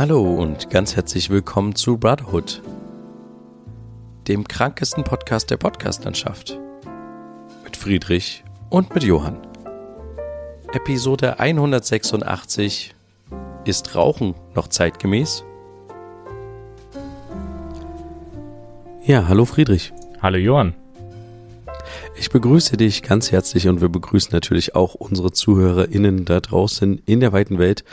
Hallo und ganz herzlich willkommen zu Brotherhood, dem krankesten Podcast der Podcastlandschaft. Mit Friedrich und mit Johann. Episode 186 Ist Rauchen noch zeitgemäß? Ja, hallo Friedrich. Hallo Johann. Ich begrüße dich ganz herzlich und wir begrüßen natürlich auch unsere ZuhörerInnen da draußen in der weiten Welt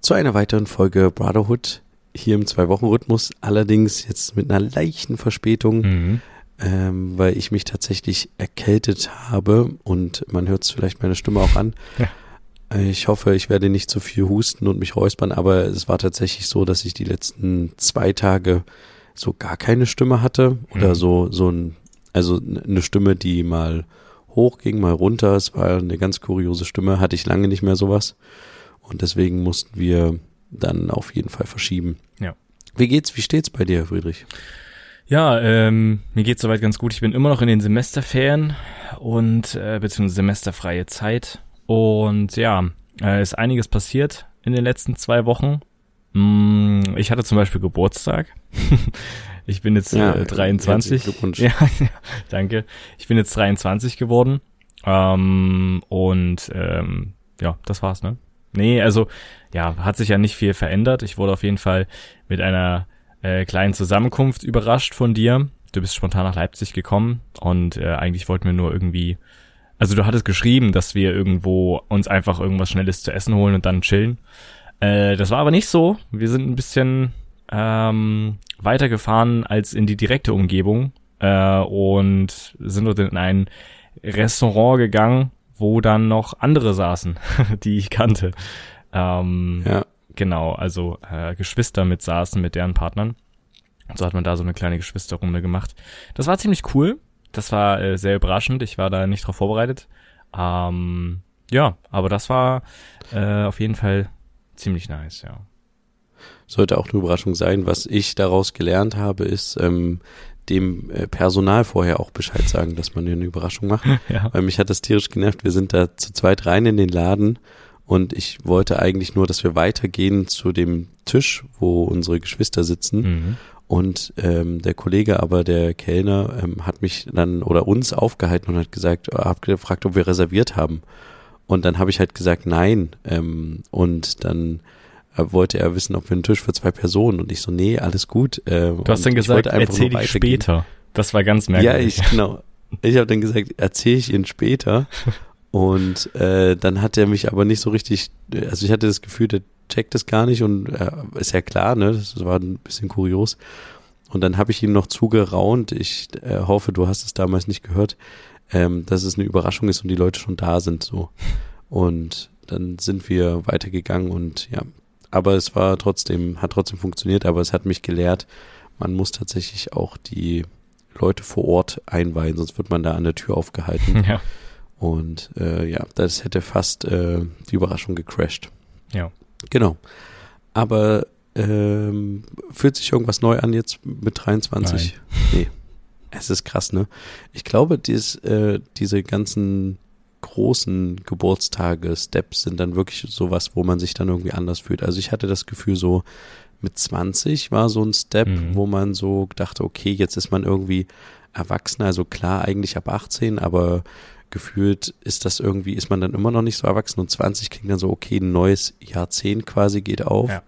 zu einer weiteren Folge Brotherhood hier im Zwei-Wochen-Rhythmus. Allerdings jetzt mit einer leichten Verspätung, mhm. ähm, weil ich mich tatsächlich erkältet habe und man hört es vielleicht meine Stimme auch an. Ja. Ich hoffe, ich werde nicht zu viel husten und mich räuspern, aber es war tatsächlich so, dass ich die letzten zwei Tage so gar keine Stimme hatte oder mhm. so, so ein, also eine Stimme, die mal hoch ging, mal runter. Es war eine ganz kuriose Stimme, hatte ich lange nicht mehr sowas. Und deswegen mussten wir dann auf jeden Fall verschieben. Ja. Wie geht's, wie steht's bei dir, Friedrich? Ja, ähm, mir geht's soweit ganz gut. Ich bin immer noch in den Semesterferien und äh, beziehungsweise semesterfreie Zeit. Und ja, äh, ist einiges passiert in den letzten zwei Wochen. Mm, ich hatte zum Beispiel Geburtstag. ich bin jetzt ja, äh, 23. Ja, ja, danke. Ich bin jetzt 23 geworden. Ähm, und ähm, ja, das war's, ne? Nee, also ja, hat sich ja nicht viel verändert. Ich wurde auf jeden Fall mit einer äh, kleinen Zusammenkunft überrascht von dir. Du bist spontan nach Leipzig gekommen und äh, eigentlich wollten wir nur irgendwie, also du hattest geschrieben, dass wir irgendwo uns einfach irgendwas Schnelles zu essen holen und dann chillen. Äh, das war aber nicht so. Wir sind ein bisschen ähm, weitergefahren als in die direkte Umgebung äh, und sind dort in ein Restaurant gegangen, wo dann noch andere saßen, die ich kannte. Ähm, ja. Genau, also äh, Geschwister mit saßen mit deren Partnern. So hat man da so eine kleine Geschwisterrunde gemacht. Das war ziemlich cool. Das war äh, sehr überraschend. Ich war da nicht drauf vorbereitet. Ähm, ja, aber das war äh, auf jeden Fall ziemlich nice, ja. Sollte auch eine Überraschung sein. Was ich daraus gelernt habe, ist, ähm, dem äh, Personal vorher auch Bescheid sagen, dass man eine Überraschung macht. ja. Weil mich hat das tierisch genervt. Wir sind da zu zweit rein in den Laden und ich wollte eigentlich nur, dass wir weitergehen zu dem Tisch, wo unsere Geschwister sitzen. Mhm. Und ähm, der Kollege, aber der Kellner, ähm, hat mich dann oder uns aufgehalten und hat gesagt, äh, hab gefragt, ob wir reserviert haben. Und dann habe ich halt gesagt, nein. Ähm, und dann wollte er wissen, ob wir einen Tisch für zwei Personen und ich so, nee, alles gut. Äh, du hast dann gesagt, erzähl ich später. Das war ganz merkwürdig. Ja, ich, genau. Ich habe dann gesagt, erzähl ich ihn später. und äh, dann hat er mich aber nicht so richtig, also ich hatte das Gefühl, der checkt es gar nicht und äh, ist ja klar, ne? Das war ein bisschen kurios. Und dann habe ich ihm noch zugeraunt. Ich äh, hoffe, du hast es damals nicht gehört, ähm, dass es eine Überraschung ist und die Leute schon da sind so. Und dann sind wir weitergegangen und ja, aber es war trotzdem, hat trotzdem funktioniert, aber es hat mich gelehrt, man muss tatsächlich auch die Leute vor Ort einweihen, sonst wird man da an der Tür aufgehalten. Ja. Und äh, ja, das hätte fast äh, die Überraschung gecrashed. Ja. Genau. Aber ähm, fühlt sich irgendwas neu an jetzt mit 23? Nein. Nee. Es ist krass, ne? Ich glaube, dies, äh, diese ganzen großen Geburtstage, Steps sind dann wirklich sowas, wo man sich dann irgendwie anders fühlt. Also ich hatte das Gefühl so, mit 20 war so ein Step, mhm. wo man so dachte, okay, jetzt ist man irgendwie erwachsen, also klar eigentlich ab 18, aber gefühlt ist das irgendwie, ist man dann immer noch nicht so erwachsen und 20 klingt dann so, okay, ein neues Jahrzehnt quasi geht auf. Ja.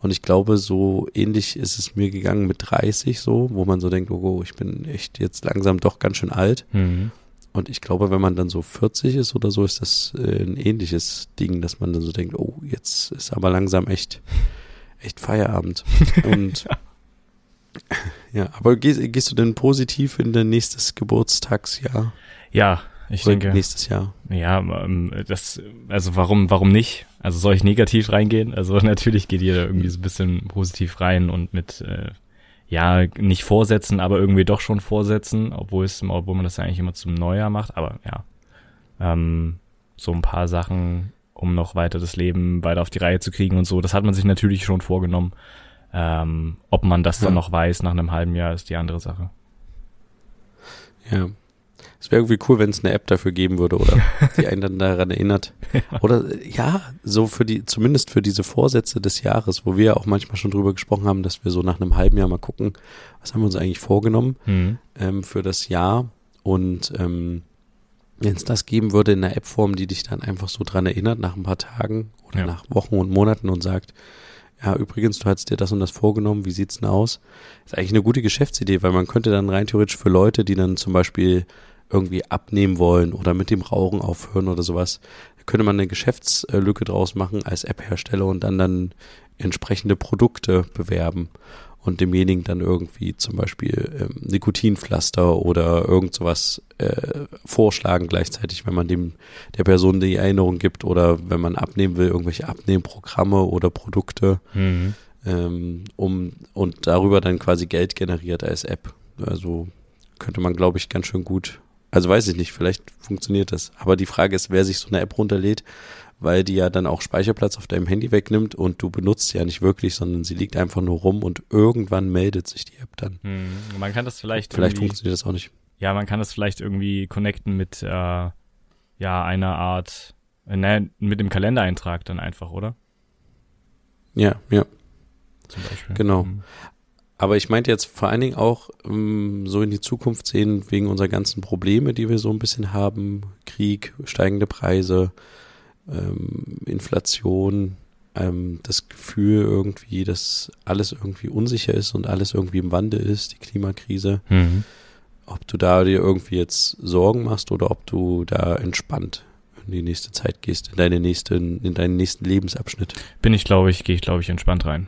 Und ich glaube, so ähnlich ist es mir gegangen mit 30 so, wo man so denkt, oh, ich bin echt jetzt langsam doch ganz schön alt. Mhm. Und ich glaube, wenn man dann so 40 ist oder so, ist das äh, ein ähnliches Ding, dass man dann so denkt, oh, jetzt ist aber langsam echt, echt Feierabend. Und ja, aber gehst, gehst du denn positiv in dein nächstes Geburtstagsjahr? Ja, ich oder denke. Nächstes Jahr. Ja, ähm, das, also warum, warum nicht? Also soll ich negativ reingehen? Also natürlich geht jeder irgendwie so ein bisschen positiv rein und mit äh, ja, nicht vorsetzen, aber irgendwie doch schon vorsetzen, obwohl es, obwohl man das ja eigentlich immer zum Neujahr macht, aber ja. Ähm, so ein paar Sachen, um noch weiter das Leben weiter auf die Reihe zu kriegen und so, das hat man sich natürlich schon vorgenommen. Ähm, ob man das ja. dann noch weiß nach einem halben Jahr, ist die andere Sache. Ja. Es wäre irgendwie cool, wenn es eine App dafür geben würde oder die einen dann daran erinnert. Oder ja, so für die, zumindest für diese Vorsätze des Jahres, wo wir ja auch manchmal schon drüber gesprochen haben, dass wir so nach einem halben Jahr mal gucken, was haben wir uns eigentlich vorgenommen Mhm. ähm, für das Jahr. Und ähm, wenn es das geben würde in einer App-Form, die dich dann einfach so dran erinnert nach ein paar Tagen oder Ja. nach Wochen und Monaten und sagt, ja, übrigens, du hast dir das und das vorgenommen, wie sieht's denn aus? Ist eigentlich eine gute Geschäftsidee, weil man könnte dann rein theoretisch für Leute, die dann zum Beispiel irgendwie abnehmen wollen oder mit dem Rauchen aufhören oder sowas, könnte man eine Geschäftslücke draus machen als App-Hersteller und dann dann entsprechende Produkte bewerben und demjenigen dann irgendwie zum Beispiel ähm, Nikotinpflaster oder irgend sowas äh, vorschlagen gleichzeitig, wenn man dem der Person die Erinnerung gibt oder wenn man abnehmen will, irgendwelche Abnehmprogramme oder Produkte, Mhm. ähm, um und darüber dann quasi Geld generiert als App. Also könnte man, glaube ich, ganz schön gut. Also weiß ich nicht, vielleicht funktioniert das. Aber die Frage ist, wer sich so eine App runterlädt, weil die ja dann auch Speicherplatz auf deinem Handy wegnimmt und du benutzt sie ja nicht wirklich, sondern sie liegt einfach nur rum und irgendwann meldet sich die App dann. Mhm. Man kann das vielleicht, Vielleicht funktioniert das auch nicht. ja, man kann das vielleicht irgendwie connecten mit, äh, ja, einer Art, äh, ne, mit dem Kalendereintrag dann einfach, oder? Ja, ja. Zum Beispiel. Genau. Mhm. Aber ich meinte jetzt vor allen Dingen auch ähm, so in die Zukunft sehen, wegen unserer ganzen Probleme, die wir so ein bisschen haben. Krieg, steigende Preise, ähm, Inflation, ähm, das Gefühl irgendwie, dass alles irgendwie unsicher ist und alles irgendwie im Wandel ist, die Klimakrise. Mhm. Ob du da dir irgendwie jetzt Sorgen machst oder ob du da entspannt in die nächste Zeit gehst, in deine nächste, in deinen nächsten Lebensabschnitt. Bin ich, glaube ich, gehe ich, glaube ich, entspannt rein.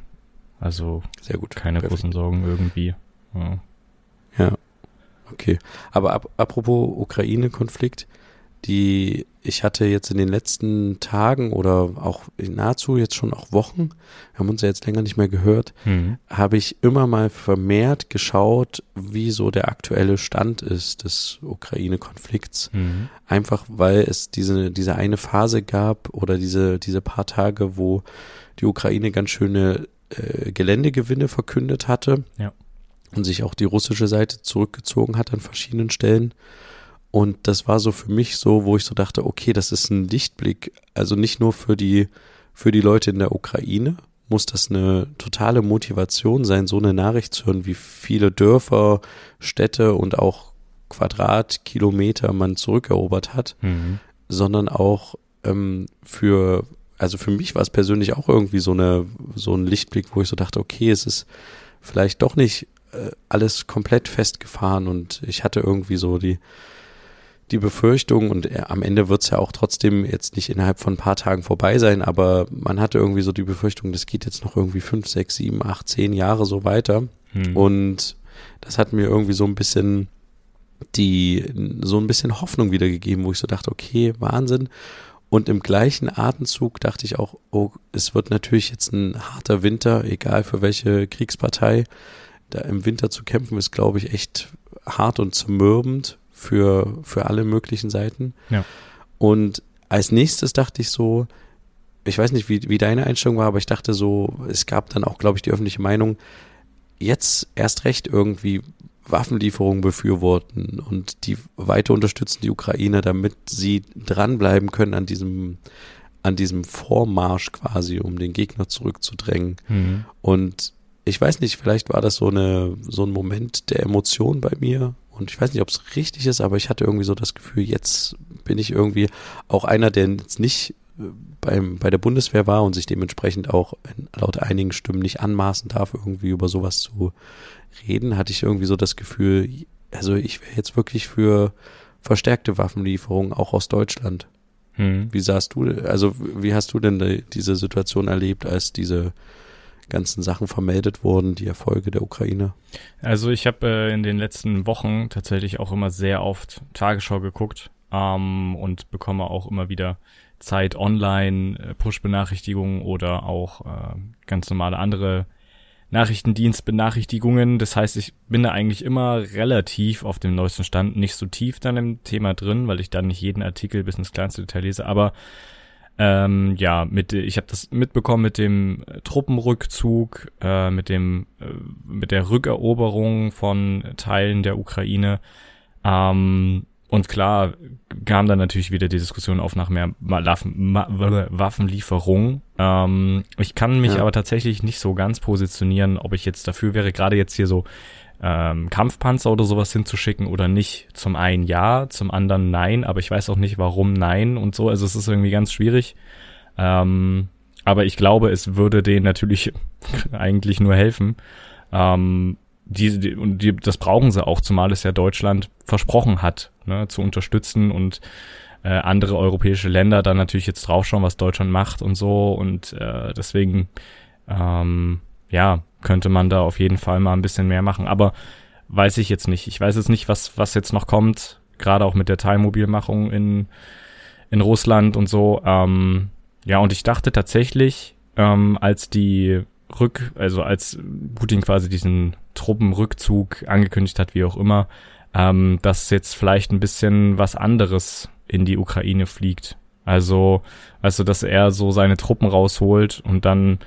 Also Sehr gut. keine Perfekt. großen Sorgen irgendwie. Ja. Ja, okay. Aber ap apropos Ukraine-Konflikt, die ich hatte jetzt in den letzten Tagen oder auch nahezu jetzt schon auch Wochen, wir haben uns ja jetzt länger nicht mehr gehört, Mhm. habe ich immer mal vermehrt geschaut, wie so der aktuelle Stand ist des Ukraine-Konflikts. Mhm. Einfach weil es diese, diese eine Phase gab oder diese, diese paar Tage, wo die Ukraine ganz schöne äh, Geländegewinne verkündet hatte. Ja. Und sich auch die russische Seite zurückgezogen hat an verschiedenen Stellen. Und das war so für mich so, wo ich so dachte, okay, das ist ein Lichtblick. Also nicht nur für die, für die Leute in der Ukraine muss das eine totale Motivation sein, so eine Nachricht zu hören, wie viele Dörfer, Städte und auch Quadratkilometer man zurückerobert hat, Mhm. sondern auch ähm, für, also für mich war es persönlich auch irgendwie so eine, so ein Lichtblick, wo ich so dachte, okay, es ist vielleicht doch nicht äh, alles komplett festgefahren und ich hatte irgendwie so die, die Befürchtung und äh, am Ende wird es ja auch trotzdem jetzt nicht innerhalb von ein paar Tagen vorbei sein, aber man hatte irgendwie so die Befürchtung, das geht jetzt noch irgendwie fünf, sechs, sieben, acht, zehn Jahre so weiter. Mhm. Und das hat mir irgendwie so ein bisschen die, so ein bisschen Hoffnung wiedergegeben, wo ich so dachte, okay, Wahnsinn. Und im gleichen Atemzug dachte ich auch, oh, es wird natürlich jetzt ein harter Winter, egal für welche Kriegspartei. Da im Winter zu kämpfen ist, glaube ich, echt hart und zermürbend für, für alle möglichen Seiten. Ja. Und als nächstes dachte ich so, ich weiß nicht, wie, wie deine Einstellung war, aber ich dachte so, es gab dann auch, glaube ich, die öffentliche Meinung, jetzt erst recht irgendwie Waffenlieferungen befürworten und die weiter unterstützen die Ukraine, damit sie dranbleiben können an diesem, an diesem Vormarsch quasi, um den Gegner zurückzudrängen. Mhm. Und ich weiß nicht, vielleicht war das so eine, so ein Moment der Emotion bei mir. Und ich weiß nicht, ob es richtig ist, aber ich hatte irgendwie so das Gefühl, jetzt bin ich irgendwie auch einer, der jetzt nicht beim, bei der Bundeswehr war und sich dementsprechend auch laut einigen Stimmen nicht anmaßen darf, irgendwie über sowas zu reden, hatte ich irgendwie so das Gefühl, also ich wäre jetzt wirklich für verstärkte Waffenlieferungen, auch aus Deutschland. Mhm. Wie sahst du, also wie hast du denn die- diese Situation erlebt, als diese ganzen Sachen vermeldet wurden, die Erfolge der Ukraine? Also ich habe äh, in den letzten Wochen tatsächlich auch immer sehr oft Tagesschau geguckt ähm, und bekomme auch immer wieder Zeit online, äh, Push-Benachrichtigungen oder auch äh, ganz normale andere Nachrichtendienstbenachrichtigungen. Das heißt, ich bin da eigentlich immer relativ auf dem neuesten Stand, nicht so tief dann im Thema drin, weil ich dann nicht jeden Artikel bis ins kleinste Detail lese, aber ähm, ja, mit ich habe das mitbekommen mit dem äh, Truppenrückzug, äh, mit dem äh, mit der Rückeroberung von Teilen der Ukraine. Ähm, und klar kam dann natürlich wieder die Diskussion auf nach mehr Waffenlieferung. Ähm, ich kann mich ja. aber tatsächlich nicht so ganz positionieren, ob ich jetzt dafür wäre, gerade jetzt hier so ähm, Kampfpanzer oder sowas hinzuschicken oder nicht. Zum einen ja, zum anderen nein, aber ich weiß auch nicht, warum nein und so. Also es ist irgendwie ganz schwierig. Ähm, aber ich glaube, es würde denen natürlich eigentlich nur helfen. Ähm, die, die, und die, das brauchen sie auch, zumal es ja Deutschland versprochen hat, ne, zu unterstützen und äh, andere europäische Länder dann natürlich jetzt draufschauen, was Deutschland macht und so. Und äh, deswegen, ähm, ja, könnte man da auf jeden Fall mal ein bisschen mehr machen. Aber weiß ich jetzt nicht. Ich weiß jetzt nicht, was, was jetzt noch kommt, gerade auch mit der Teilmobilmachung in, in Russland und so. Ähm, ja, und ich dachte tatsächlich, ähm, als die Rück, also als Putin quasi diesen Truppenrückzug angekündigt hat, wie auch immer, ähm, dass jetzt vielleicht ein bisschen was anderes in die Ukraine fliegt. Also, du, dass er so seine Truppen rausholt und dann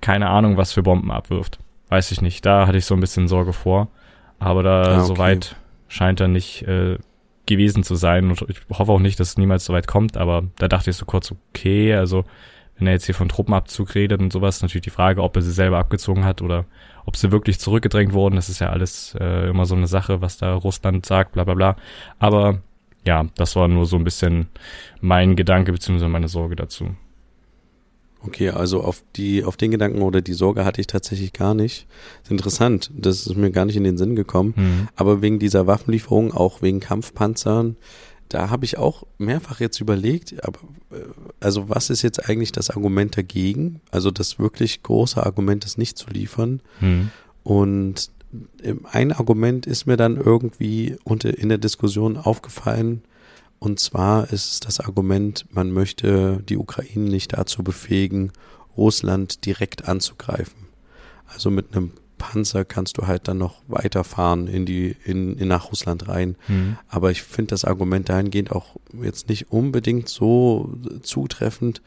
keine Ahnung, was für Bomben abwirft. Weiß ich nicht. Da hatte ich so ein bisschen Sorge vor. Aber da ah, okay. soweit scheint er nicht äh, gewesen zu sein. Und ich hoffe auch nicht, dass es niemals so weit kommt. Aber da dachte ich so kurz, okay, also wenn er jetzt hier von Truppenabzug redet und sowas, natürlich die Frage, ob er sie selber abgezogen hat oder ob sie wirklich zurückgedrängt wurden. Das ist ja alles äh, immer so eine Sache, was da Russland sagt, bla bla bla. Aber ja, das war nur so ein bisschen mein Gedanke beziehungsweise meine Sorge dazu. Okay, also auf die, auf den Gedanken oder die Sorge hatte ich tatsächlich gar nicht. Das ist interessant. Das ist mir gar nicht in den Sinn gekommen. Mhm. Aber wegen dieser Waffenlieferung, auch wegen Kampfpanzern, da habe ich auch mehrfach jetzt überlegt, aber äh, also was ist jetzt eigentlich das Argument dagegen? Also das wirklich große Argument, es nicht zu liefern. Mhm. Und ähm, ein Argument ist mir dann irgendwie unter, in der Diskussion aufgefallen, und zwar ist es das Argument, man möchte die Ukraine nicht dazu befähigen, Russland direkt anzugreifen. Also mit einem Panzer kannst du halt dann noch weiterfahren in die, in, in nach Russland rein. Mhm. Aber ich finde das Argument dahingehend auch jetzt nicht unbedingt so zutreffend,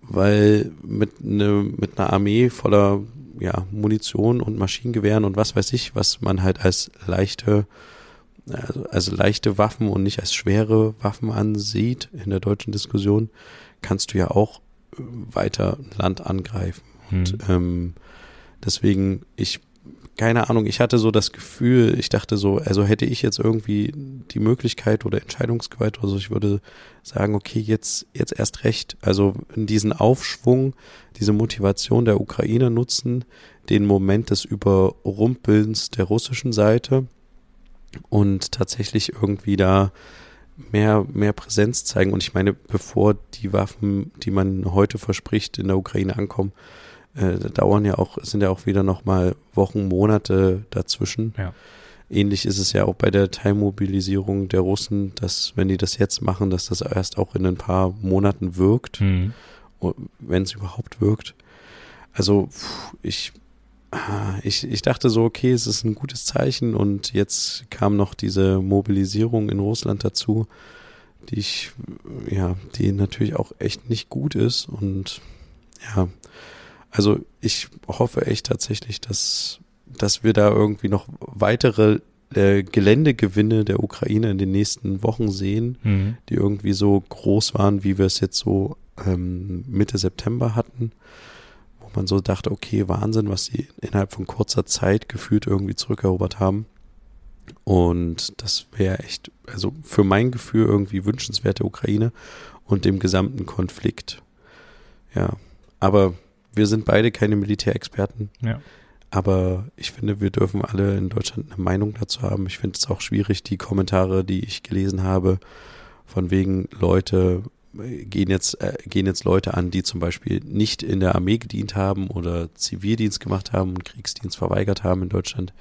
weil mit, ne, mit einer Armee voller ja, Munition und Maschinengewehren und was weiß ich, was man halt als leichte, also, also leichte Waffen und nicht als schwere Waffen ansieht in der deutschen Diskussion, kannst du ja auch weiter Land angreifen. Und mhm. ähm, Deswegen, ich, keine Ahnung, ich hatte so das Gefühl, ich dachte so, also hätte ich jetzt irgendwie die Möglichkeit oder Entscheidungsgewalt oder so, ich würde sagen, okay, jetzt, jetzt erst recht, also diesen Aufschwung, diese Motivation der Ukraine nutzen, den Moment des Überrumpelns der russischen Seite und tatsächlich irgendwie da mehr, mehr Präsenz zeigen. Und ich meine, bevor die Waffen, die man heute verspricht, in der Ukraine ankommen, äh, dauern ja auch, sind ja auch wieder nochmal Wochen, Monate dazwischen. Ja. Ähnlich ist es ja auch bei der Teilmobilisierung der Russen, dass wenn die das jetzt machen, dass das erst auch in ein paar Monaten wirkt, mhm. wenn es überhaupt wirkt. Also ich, ah, ich, ich dachte so, okay, es ist ein gutes Zeichen und jetzt kam noch diese Mobilisierung in Russland dazu, die ich, ja, die natürlich auch echt nicht gut ist und ja, also ich hoffe echt tatsächlich, dass, dass wir da irgendwie noch weitere äh, Geländegewinne der Ukraine in den nächsten Wochen sehen, mhm. die irgendwie so groß waren, wie wir es jetzt so ähm, Mitte September hatten, wo man so dachte, okay, Wahnsinn, was sie innerhalb von kurzer Zeit gefühlt irgendwie zurückerobert haben. Und das wäre echt, also für mein Gefühl irgendwie wünschenswerte Ukraine und dem gesamten Konflikt. Ja, aber wir sind beide keine Militärexperten. Ja. Aber ich finde, wir dürfen alle in Deutschland eine Meinung dazu haben. Ich finde es auch schwierig, die Kommentare, die ich gelesen habe, von wegen Leute gehen jetzt, äh, gehen jetzt Leute an, die zum Beispiel nicht in der Armee gedient haben oder Zivildienst gemacht haben und Kriegsdienst verweigert haben in Deutschland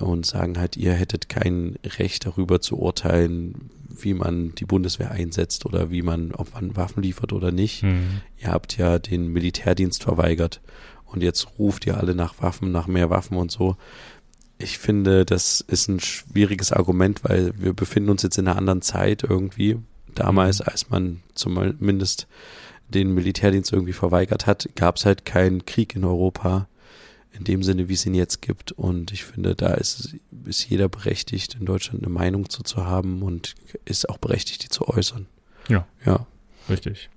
und sagen halt, ihr hättet kein Recht darüber zu urteilen, wie man die Bundeswehr einsetzt oder wie man, ob man Waffen liefert oder nicht. Mhm. Ihr habt ja den Militärdienst verweigert und jetzt ruft ihr alle nach Waffen, nach mehr Waffen und so. Ich finde, das ist ein schwieriges Argument, weil wir befinden uns jetzt in einer anderen Zeit irgendwie. Damals, mhm. als man zumindest den Militärdienst irgendwie verweigert hat, gab es halt keinen Krieg in Europa in dem Sinne, wie es ihn jetzt gibt. Und ich finde, da ist ist jeder berechtigt, in Deutschland eine Meinung zu, zu haben und ist auch berechtigt, die zu äußern. Ja. Ja. Richtig.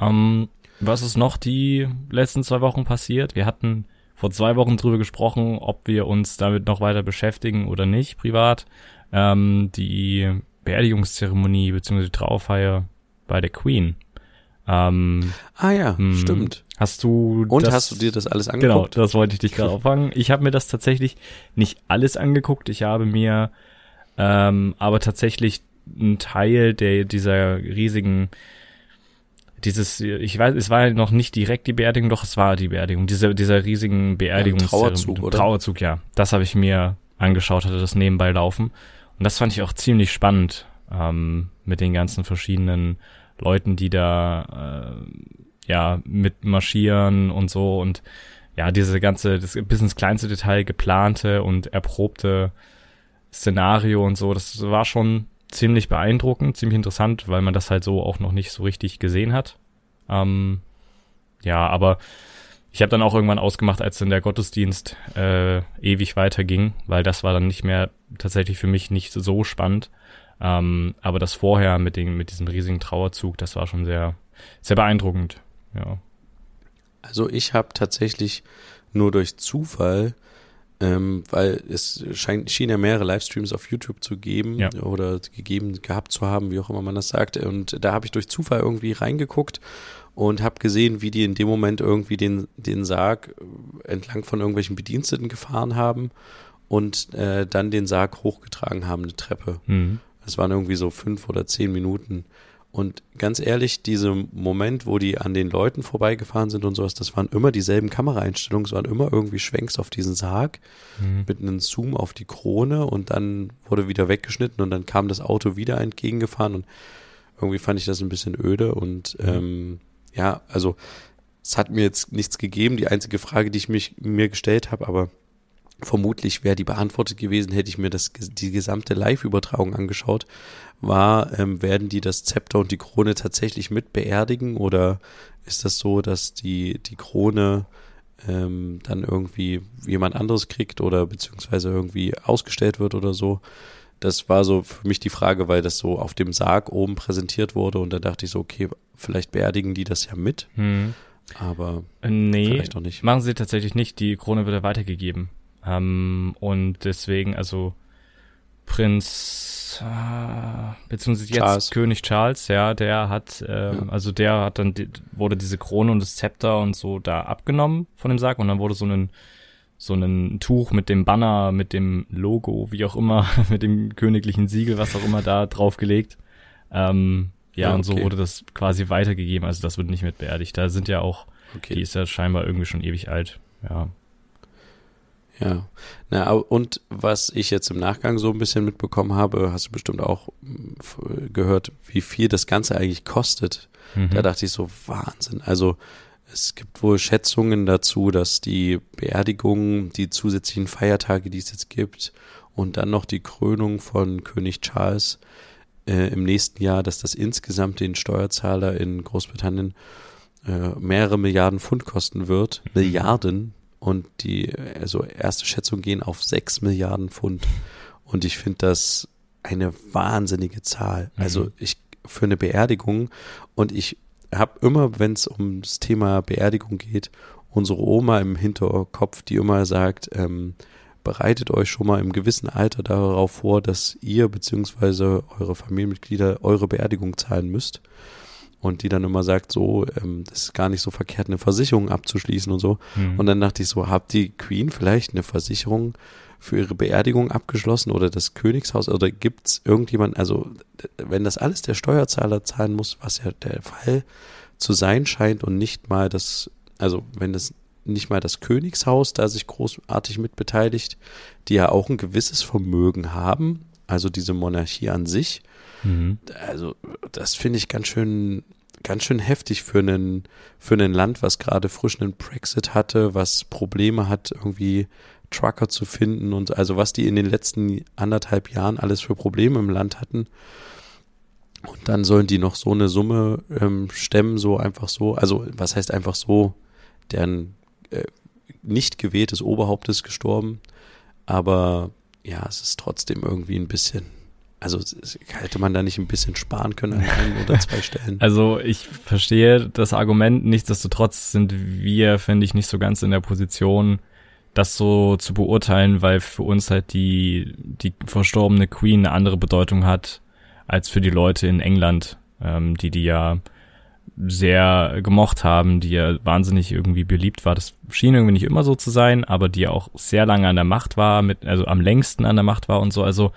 Ähm, was ist noch die letzten zwei Wochen passiert? Wir hatten vor zwei Wochen drüber gesprochen, ob wir uns damit noch weiter beschäftigen oder nicht, privat. Ähm, die Beerdigungszeremonie bzw. die Trauerfeier bei der Queen. Ähm, ah ja, hm, stimmt. Hast du Und das, hast du dir das alles Genau, angeguckt? das wollte ich dich gerade auffangen. Ich habe mir das tatsächlich nicht alles angeguckt. Ich habe mir ähm, aber tatsächlich einen Teil der dieser riesigen dieses, ich weiß, es war ja noch nicht direkt die Beerdigung, doch es war die Beerdigung, dieser, dieser riesigen Beerdigung. Trauerzug, oder? Trauerzug, ja. Das habe ich mir angeschaut, hatte das nebenbei laufen. Und das fand ich auch ziemlich spannend, ähm, mit den ganzen verschiedenen Leuten, die da, äh, ja, mit marschieren und so und ja, diese ganze, das bis ins kleinste Detail geplante und erprobte Szenario und so, das war schon ziemlich beeindruckend, ziemlich interessant, weil man das halt so auch noch nicht so richtig gesehen hat. Ähm, ja, aber ich habe dann auch irgendwann ausgemacht, als dann der Gottesdienst äh, ewig weiterging, weil das war dann nicht mehr tatsächlich für mich nicht so spannend. Ähm, aber das vorher mit, den, mit diesem riesigen Trauerzug, das war schon sehr, sehr beeindruckend. Ja. Also ich habe tatsächlich nur durch Zufall, ähm, weil es scheint, schien ja mehrere Livestreams auf YouTube zu geben Ja. oder gegeben gehabt zu haben, wie auch immer man das sagt. Und da habe ich durch Zufall irgendwie reingeguckt und habe gesehen, wie die in dem Moment irgendwie den, den Sarg äh, entlang von irgendwelchen Bediensteten gefahren haben und äh, dann den Sarg hochgetragen haben, eine Treppe. Mhm. Es waren irgendwie so fünf oder zehn Minuten. Und ganz ehrlich, dieser Moment, wo die an den Leuten vorbeigefahren sind und sowas, das waren immer dieselben Kameraeinstellungen, es waren immer irgendwie Schwenks auf diesen Sarg Mhm. mit einem Zoom auf die Krone und dann wurde wieder weggeschnitten und dann kam das Auto wieder entgegengefahren und irgendwie fand ich das ein bisschen öde und Mhm. ähm, ja, also es hat mir jetzt nichts gegeben. Die einzige Frage, die ich mich mir gestellt habe, aber vermutlich wäre die beantwortet gewesen, hätte ich mir das die gesamte Live-Übertragung angeschaut, war, ähm, werden die das Zepter und die Krone tatsächlich mit beerdigen oder ist das so, dass die die Krone ähm, dann irgendwie jemand anderes kriegt oder beziehungsweise irgendwie ausgestellt wird oder so? Das war so für mich die Frage, weil das so auf dem Sarg oben präsentiert wurde und da dachte ich so, okay, vielleicht beerdigen die das ja mit, Mhm. aber Äh, Nee, vielleicht auch nicht. machen sie tatsächlich nicht. Die Krone wird ja weitergegeben. Ähm, und deswegen, also Prinz, äh, beziehungsweise jetzt Charles. König Charles, ja, der hat, ähm, Ja. also der hat dann, wurde diese Krone und das Zepter und so da abgenommen von dem Sarg und dann wurde so ein, so ein Tuch mit dem Banner, mit dem Logo, wie auch immer, mit dem königlichen Siegel, was auch immer da draufgelegt. Ähm, ja, Ja, und so okay. wurde das quasi weitergegeben. Also das wird nicht mit beerdigt. Da sind ja auch Okay. die ist ja scheinbar irgendwie schon ewig alt. Ja. Ja. Na, und was ich jetzt im Nachgang so ein bisschen mitbekommen habe, hast du bestimmt auch gehört, wie viel das Ganze eigentlich kostet. Mhm. Da dachte ich so, Wahnsinn. Also es gibt wohl Schätzungen dazu, dass die Beerdigung, die zusätzlichen Feiertage, die es jetzt gibt, und dann noch die Krönung von König Charles äh, im nächsten Jahr, dass das insgesamt den Steuerzahler in Großbritannien äh, mehrere Milliarden Pfund kosten wird. Mhm. Milliarden. Und die, also erste Schätzungen gehen auf sechs Milliarden Pfund. Und ich finde das eine wahnsinnige Zahl. Mhm. Also ich für eine Beerdigung und ich habe immer, wenn es ums Thema Beerdigung geht, unsere Oma im Hinterkopf, die immer sagt, ähm, bereitet euch schon mal im gewissen Alter darauf vor, dass ihr beziehungsweise eure Familienmitglieder eure Beerdigung zahlen müsst. Und die dann immer sagt, so, ähm, das ist gar nicht so verkehrt, eine Versicherung abzuschließen und so. Mhm. Und dann dachte ich so, habt die Queen vielleicht eine Versicherung für ihre Beerdigung abgeschlossen oder das Königshaus oder gibt's irgendjemand, also wenn das alles der Steuerzahler zahlen muss, was ja der Fall zu sein scheint und nicht mal das, also wenn das nicht mal das Königshaus da sich großartig mit beteiligt, die ja auch ein gewisses Vermögen haben, also diese Monarchie an sich, Mhm. also das finde ich ganz schön, ganz schön heftig für einen, für ein Land, was gerade frisch einen Brexit hatte, was Probleme hat, irgendwie Trucker zu finden und also was die in den letzten anderthalb Jahren alles für Probleme im Land hatten. Und dann sollen die noch so eine Summe ähm, stemmen, so einfach so. Also was heißt einfach so, deren äh, nicht gewähltes Oberhaupt ist gestorben, aber ja, es ist trotzdem irgendwie ein bisschen also hätte man da nicht ein bisschen sparen können an ein oder zwei Stellen? Also ich verstehe das Argument, nichtsdestotrotz sind wir, finde ich, nicht so ganz in der Position, das so zu beurteilen, weil für uns halt die, die verstorbene Queen eine andere Bedeutung hat als für die Leute in England, ähm, die die ja sehr gemocht haben, die ja wahnsinnig irgendwie beliebt war. Das schien irgendwie nicht immer so zu sein, aber die ja auch sehr lange an der Macht war, mit, also am längsten an der Macht war und so. Also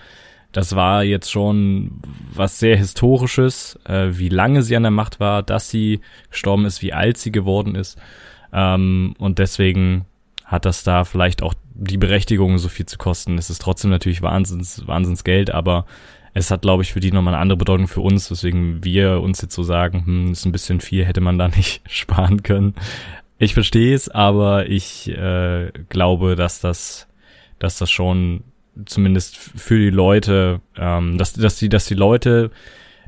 das war jetzt schon was sehr Historisches, äh, wie lange sie an der Macht war, dass sie gestorben ist, wie alt sie geworden ist. Ähm, und deswegen hat das da vielleicht auch die Berechtigung, so viel zu kosten. Es ist trotzdem natürlich Wahnsinns, Wahnsinns Geld, aber es hat, glaube ich, für die nochmal eine andere Bedeutung für uns, weswegen wir uns jetzt so sagen, hm, ist ein bisschen viel, hätte man da nicht sparen können. Ich verstehe es, aber ich äh, glaube, dass das, dass das schon zumindest für die Leute, ähm, dass, dass die, dass die Leute,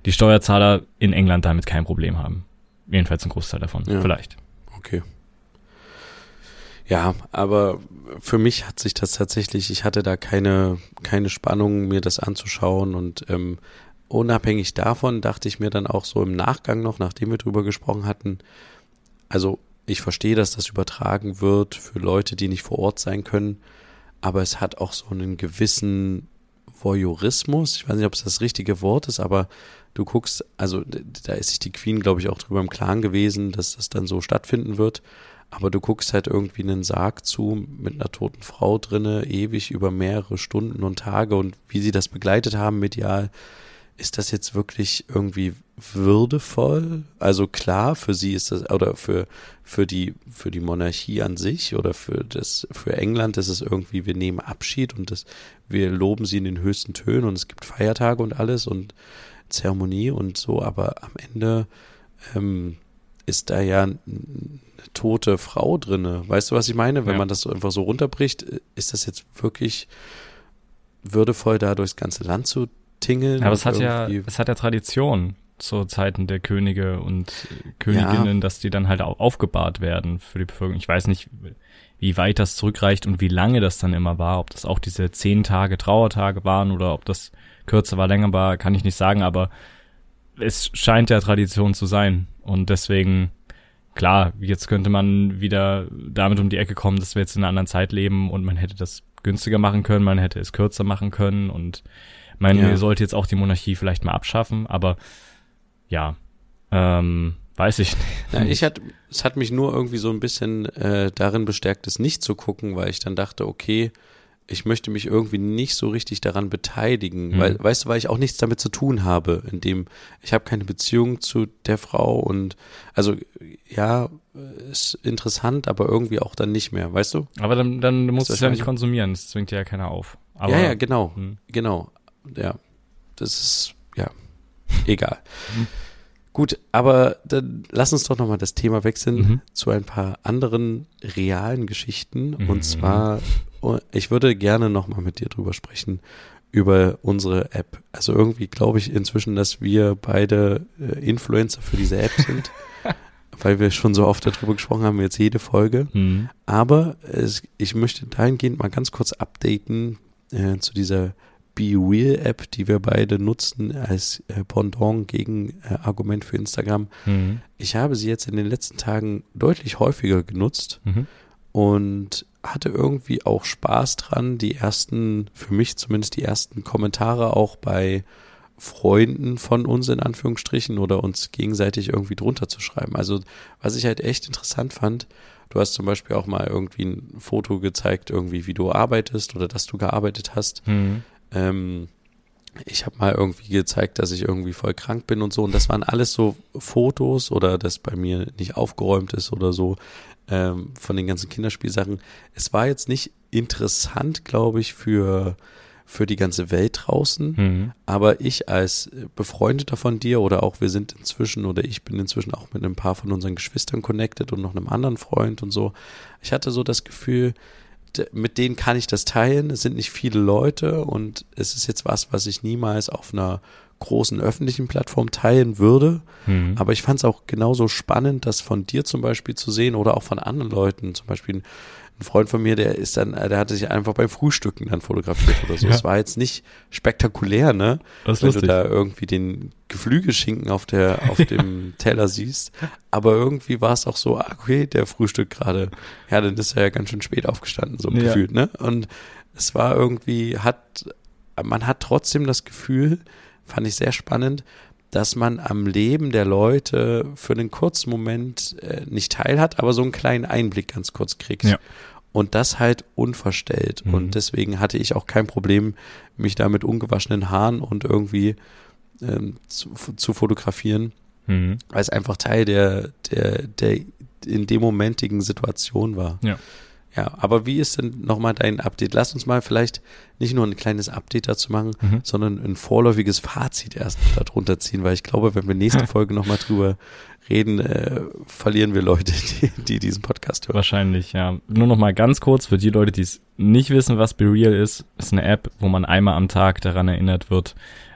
die Steuerzahler in England damit kein Problem haben. Jedenfalls ein Großteil davon. Ja. Vielleicht. Okay. Ja, aber für mich hat sich das tatsächlich, ich hatte da keine, keine Spannung, mir das anzuschauen und ähm, unabhängig davon dachte ich mir dann auch so im Nachgang noch, nachdem wir drüber gesprochen hatten, also ich verstehe, dass das übertragen wird für Leute, die nicht vor Ort sein können aber es hat auch so einen gewissen Voyeurismus. Ich weiß nicht, ob es das richtige Wort ist, aber du guckst, also da ist sich die Queen, glaube ich, auch drüber im Klaren gewesen, dass das dann so stattfinden wird. Aber du guckst halt irgendwie einen Sarg zu mit einer toten Frau drinne, ewig über mehrere Stunden und Tage und wie sie das begleitet haben medial ist das jetzt wirklich irgendwie würdevoll? Also klar, für sie ist das, oder für, für die, für die Monarchie an sich oder für das, für England ist es irgendwie, wir nehmen Abschied und das, wir loben sie in den höchsten Tönen und es gibt Feiertage und alles und Zeremonie und so, aber am Ende, ähm, ist da ja eine tote Frau drinne. Weißt du, was ich meine? Wenn ja. man das so einfach so runterbricht, ist das jetzt wirklich würdevoll, da durchs ganze Land zu tingeln. Aber es hat ja, es hat ja Tradition zu Zeiten der Könige und Königinnen, ja. dass die dann halt auch aufgebahrt werden für die Bevölkerung. Ich weiß nicht, wie weit das zurückreicht und wie lange das dann immer war, ob das auch diese zehn Tage Trauertage waren oder ob das kürzer war, länger war, kann ich nicht sagen, aber es scheint ja Tradition zu sein und deswegen klar, jetzt könnte man wieder damit um die Ecke kommen, dass wir jetzt in einer anderen Zeit leben und man hätte das günstiger machen können, man hätte es kürzer machen können und man ja. sollte jetzt auch die Monarchie vielleicht mal abschaffen, aber ja, ähm, weiß ich nicht. Ja, ich hat, es hat mich nur irgendwie so ein bisschen äh, darin bestärkt, es nicht zu gucken, weil ich dann dachte, okay, ich möchte mich irgendwie nicht so richtig daran beteiligen, mhm. weil, weißt du, weil ich auch nichts damit zu tun habe, in dem ich habe keine Beziehung zu der Frau und also ja, ist interessant, aber irgendwie auch dann nicht mehr, weißt du? Aber dann, dann musst du es ja nicht konsumieren, das zwingt dir ja keiner auf. Aber, ja, ja, genau, mh. genau ja, das ist, ja, egal. Gut, aber dann lass uns doch nochmal das Thema wechseln mhm. zu ein paar anderen realen Geschichten. Mhm. Und zwar, oh, ich würde gerne nochmal mit dir drüber sprechen, über unsere App. Also irgendwie glaube ich inzwischen, dass wir beide äh, Influencer für diese App sind, weil wir schon so oft darüber gesprochen haben, jetzt jede Folge. Mhm. Aber es, ich möchte dahingehend mal ganz kurz updaten äh, zu dieser Be Real App, die wir beide nutzen als äh, Pendant gegen äh, Argument für Instagram. Mhm. Ich habe sie jetzt in den letzten Tagen deutlich häufiger genutzt mhm. und hatte irgendwie auch Spaß dran, die ersten, für mich zumindest die ersten Kommentare auch bei Freunden von uns in Anführungsstrichen oder uns gegenseitig irgendwie drunter zu schreiben. Also was ich halt echt interessant fand, du hast zum Beispiel auch mal irgendwie ein Foto gezeigt, irgendwie wie du arbeitest oder dass du gearbeitet hast. Mhm. Ähm, ich habe mal irgendwie gezeigt, dass ich irgendwie voll krank bin und so. Und das waren alles so Fotos oder dass bei mir nicht aufgeräumt ist oder so ähm, von den ganzen Kinderspielsachen. Es war jetzt nicht interessant, glaube ich, für für die ganze Welt draußen. Mhm. Aber ich als Befreundeter von dir oder auch wir sind inzwischen oder ich bin inzwischen auch mit ein paar von unseren Geschwistern connected und noch einem anderen Freund und so. Ich hatte so das Gefühl, mit denen kann ich das teilen. Es sind nicht viele Leute und es ist jetzt was, was ich niemals auf einer großen öffentlichen Plattform teilen würde. Mhm. Aber ich fand es auch genauso spannend, das von dir zum Beispiel zu sehen oder auch von anderen Leuten, zum Beispiel ein Freund von mir, der ist dann, der hatte sich einfach beim Frühstücken dann fotografiert oder so. Es war jetzt nicht spektakulär, ne? Das ist Wenn lustig. du da irgendwie den Geflügelschinken auf der, auf dem Teller siehst. Aber irgendwie war es auch so, ah, okay, der Frühstück gerade. Ja, dann ist er ja ganz schön spät aufgestanden, so Ja. gefühlt, ne? Und es war irgendwie, hat, man hat trotzdem das Gefühl, fand ich sehr spannend, dass man am Leben der Leute für einen kurzen Moment äh, nicht teilhat, aber so einen kleinen Einblick ganz kurz kriegt. Ja. Und das halt unverstellt. Mhm. Und deswegen hatte ich auch kein Problem, mich da mit ungewaschenen Haaren und irgendwie ähm, zu, zu fotografieren, Mhm. weil es einfach Teil der, der, der in dem momentigen Situation war. Ja. Ja, aber wie ist denn nochmal dein Update? Lass uns mal vielleicht nicht nur ein kleines Update dazu machen, Mhm. sondern ein vorläufiges Fazit erst darunter ziehen, weil ich glaube, wenn wir nächste Folge nochmal drüber reden, äh, verlieren wir Leute, die, die diesen Podcast hören. Wahrscheinlich, ja. Nur noch mal ganz kurz für die Leute, die es nicht wissen, was BeReal ist. Ist eine App, wo man einmal am Tag daran erinnert wird,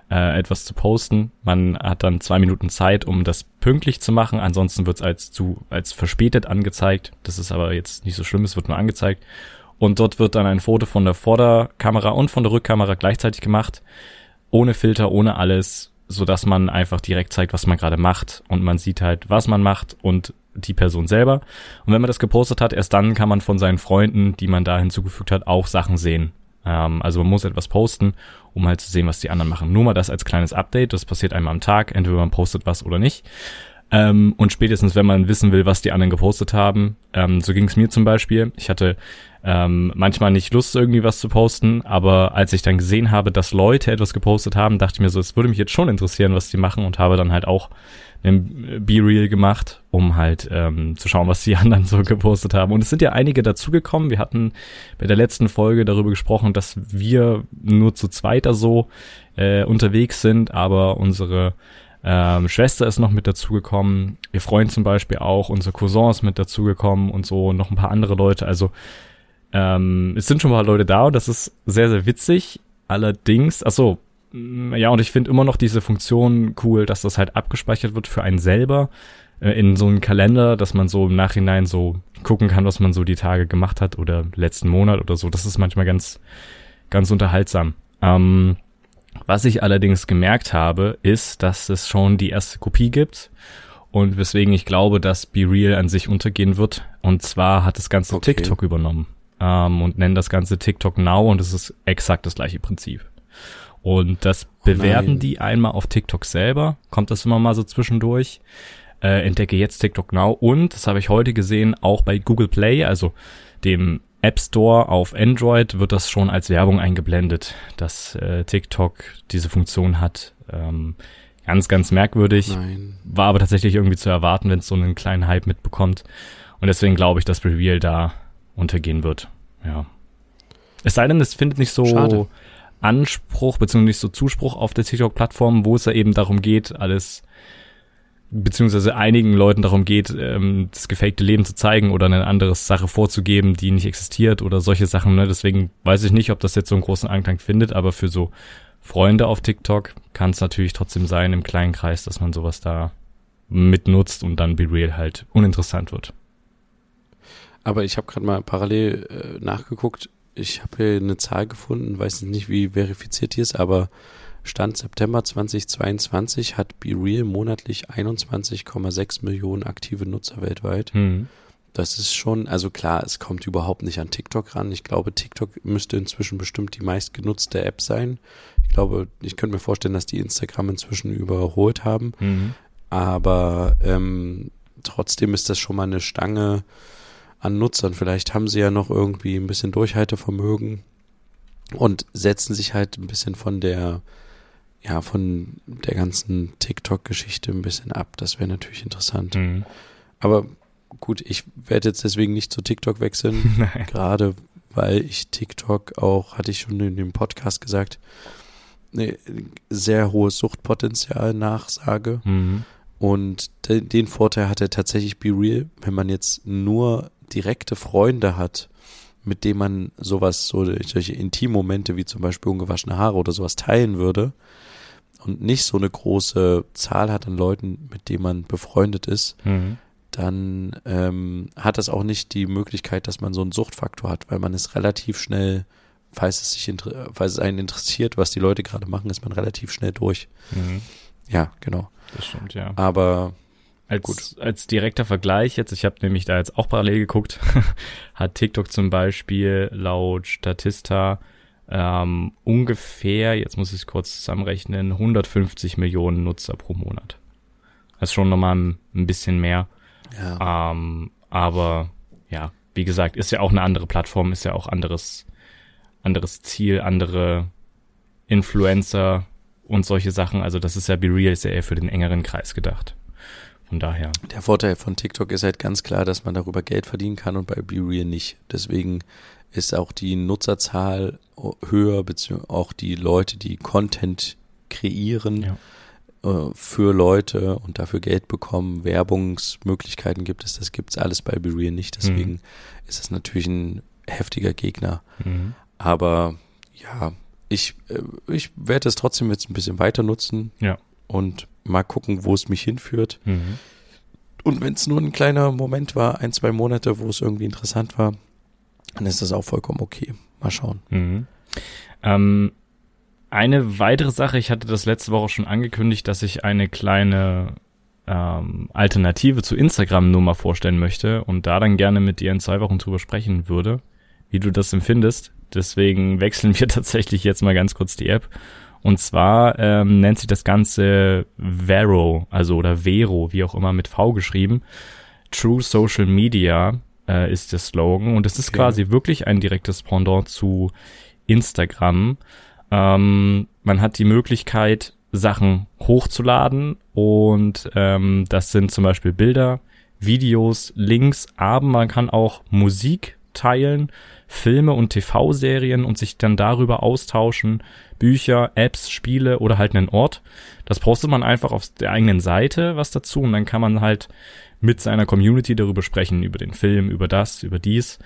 äh, etwas zu posten. Man hat dann zwei Minuten Zeit, um das pünktlich zu machen. Ansonsten wird es als zu als verspätet angezeigt. Das ist aber jetzt nicht so schlimm. Es wird nur angezeigt. Und dort wird dann ein Foto von der Vorderkamera und von der Rückkamera gleichzeitig gemacht, ohne Filter, ohne alles, so dass man einfach direkt zeigt, was man gerade macht und man sieht halt, was man macht und die Person selber. Und wenn man das gepostet hat, erst dann kann man von seinen Freunden, die man da hinzugefügt hat, auch Sachen sehen. Ähm, also man muss etwas posten, um halt zu sehen, was die anderen machen. Nur mal das als kleines Update. Das passiert einmal am Tag. Entweder man postet was oder nicht. Ähm, und spätestens, wenn man wissen will, was die anderen gepostet haben, ähm, so ging es mir zum Beispiel. Ich hatte ähm, manchmal nicht Lust, irgendwie was zu posten, aber als ich dann gesehen habe, dass Leute etwas gepostet haben, dachte ich mir so, es würde mich jetzt schon interessieren, was die machen und habe dann halt auch einen Be-Real gemacht, um halt ähm, zu schauen, was die anderen so gepostet haben. Und es sind ja einige dazugekommen. Wir hatten bei der letzten Folge darüber gesprochen, dass wir nur zu zweiter so äh, unterwegs sind, aber unsere ähm, Schwester ist noch mit dazugekommen. Ihr Freund zum Beispiel auch, unser Cousin ist mit dazugekommen und so noch ein paar andere Leute. Also ähm, es sind schon paar Leute da und das ist sehr, sehr witzig. Allerdings, ach so, mm, ja, und ich finde immer noch diese Funktion cool, dass das halt abgespeichert wird für einen selber äh, in so einen Kalender, dass man so im Nachhinein so gucken kann, was man so die Tage gemacht hat oder letzten Monat oder so. Das ist manchmal ganz, ganz unterhaltsam. Ähm, was ich allerdings gemerkt habe, ist, dass es schon die erste Kopie gibt und weswegen ich glaube, dass Be Real an sich untergehen wird. Und zwar hat das ganze Okay. TikTok übernommen ähm, und nennen das ganze TikTok Now und es ist exakt das gleiche Prinzip. Und das bewerben nein. die einmal auf TikTok selber, kommt das immer mal so zwischendurch. Äh, entdecke jetzt TikTok Now und, das habe ich heute gesehen, auch bei Google Play, also dem App Store auf Android, wird das schon als Werbung eingeblendet, dass äh, TikTok diese Funktion hat. Ähm, ganz, ganz merkwürdig. Nein. War aber tatsächlich irgendwie zu erwarten, wenn es so einen kleinen Hype mitbekommt. Und deswegen glaube ich, dass Reveal da untergehen wird. Ja. Es sei denn, es findet nicht so Schade. Anspruch, beziehungsweise nicht so Zuspruch auf der TikTok-Plattform, wo es ja eben darum geht, alles, beziehungsweise einigen Leuten darum geht, ähm, das gefakte Leben zu zeigen oder eine andere Sache vorzugeben, die nicht existiert oder solche Sachen. Ne? Deswegen weiß ich nicht, ob das jetzt so einen großen Anklang findet, aber für so Freunde auf TikTok kann es natürlich trotzdem sein, im kleinen Kreis, dass man sowas da mitnutzt und dann Be Real halt uninteressant wird. Aber ich habe gerade mal parallel äh, nachgeguckt. Ich habe hier eine Zahl gefunden, weiß nicht, wie verifiziert die ist, aber Stand September 2022 hat BeReal monatlich 21,6 Millionen aktive Nutzer weltweit. Hm. Das ist schon, also klar, es kommt überhaupt nicht an TikTok ran. Ich glaube, TikTok müsste inzwischen bestimmt die meistgenutzte App sein. Ich glaube, ich könnte mir vorstellen, dass die Instagram inzwischen überholt haben. Mhm. Aber ähm, trotzdem ist das schon mal eine Stange an Nutzern. Vielleicht haben sie ja noch irgendwie ein bisschen Durchhaltevermögen und setzen sich halt ein bisschen von der, ja, von der ganzen TikTok-Geschichte ein bisschen ab. Das wäre natürlich interessant. Mhm. Aber gut, ich werde jetzt deswegen nicht zu TikTok wechseln, Nein. gerade weil ich TikTok auch, hatte ich schon in dem Podcast gesagt, ne, sehr hohes Suchtpotenzial nachsage. Mhm. Und de den Vorteil hat er tatsächlich Be Real, wenn man jetzt nur direkte Freunde hat, mit denen man sowas, so solche Intimmomente wie zum Beispiel ungewaschene Haare oder sowas teilen würde und nicht so eine große Zahl hat an Leuten, mit denen man befreundet ist, Mhm. dann ähm, hat das auch nicht die Möglichkeit, dass man so einen Suchtfaktor hat, weil man ist relativ schnell, falls es sich falls es einen interessiert, was die Leute gerade machen, ist man relativ schnell durch. Mhm. Ja, genau. Das stimmt, ja. Aber als, Gut. als direkter Vergleich jetzt, ich habe nämlich da jetzt auch parallel geguckt, hat TikTok zum Beispiel laut Statista ähm, ungefähr, jetzt muss ich es kurz zusammenrechnen, 150 Millionen Nutzer pro Monat. Das ist schon nochmal ein, ein bisschen mehr. Ja. Ähm, aber ja, wie gesagt, ist ja auch eine andere Plattform, ist ja auch anderes, anderes Ziel, andere Influencer und solche Sachen. Also das ist ja Be Real, ist ja eher für den engeren Kreis gedacht. Von daher. Der Vorteil von TikTok ist halt ganz klar, dass man darüber Geld verdienen kann und bei Be Real nicht. Deswegen ist auch die Nutzerzahl höher, beziehungsweise auch die Leute, die Content kreieren ja. äh, für Leute und dafür Geld bekommen, Werbungsmöglichkeiten gibt es, das gibt es alles bei Be Real nicht. Deswegen mhm. ist es natürlich ein heftiger Gegner. Mhm. Aber ja, ich, äh, ich werde es trotzdem jetzt ein bisschen weiter nutzen. Ja. Und mal gucken, wo es mich hinführt. Mhm. Und wenn es nur ein kleiner Moment war, ein, zwei Monate, wo es irgendwie interessant war, dann ist das auch vollkommen okay. Mal schauen. Mhm. Ähm, eine weitere Sache, ich hatte das letzte Woche schon angekündigt, dass ich eine kleine ähm, Alternative zu Instagram nur mal vorstellen möchte und da dann gerne mit dir in zwei Wochen drüber sprechen würde, wie du das empfindest. Deswegen wechseln wir tatsächlich jetzt mal ganz kurz die App. Und zwar ähm, nennt sich das Ganze Vero, also oder Vero, wie auch immer mit V geschrieben. True Social Media äh, ist der Slogan und es ist okay. quasi wirklich ein direktes Pendant zu Instagram. Ähm, man hat die Möglichkeit, Sachen hochzuladen und ähm, das sind zum Beispiel Bilder, Videos, Links, aber man kann auch Musik teilen, Filme und TV-Serien und sich dann darüber austauschen, Bücher, Apps, Spiele oder halt einen Ort. Das postet man einfach auf der eigenen Seite was dazu und dann kann man halt mit seiner Community darüber sprechen, über den Film, über das, über dies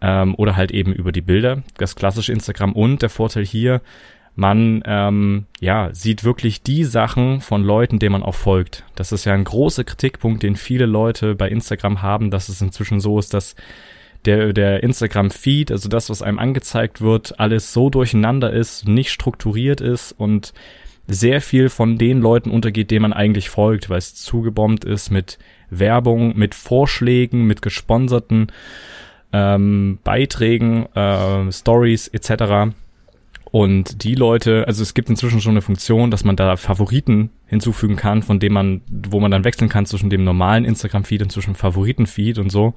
ähm, oder halt eben über die Bilder, das klassische Instagram und der Vorteil hier, man ähm, ja sieht wirklich die Sachen von Leuten, denen man auch folgt. Das ist ja ein großer Kritikpunkt, den viele Leute bei Instagram haben, dass es inzwischen so ist, dass der, der Instagram-Feed, also das, was einem angezeigt wird, alles so durcheinander ist, nicht strukturiert ist und sehr viel von den Leuten untergeht, denen man eigentlich folgt, weil es zugebombt ist mit Werbung, mit Vorschlägen, mit gesponserten ähm, Beiträgen, äh, Stories etc. Und die Leute, also es gibt inzwischen schon eine Funktion, dass man da Favoriten hinzufügen kann, von dem man, wo man dann wechseln kann zwischen dem normalen Instagram-Feed und zwischen Favoriten-Feed und so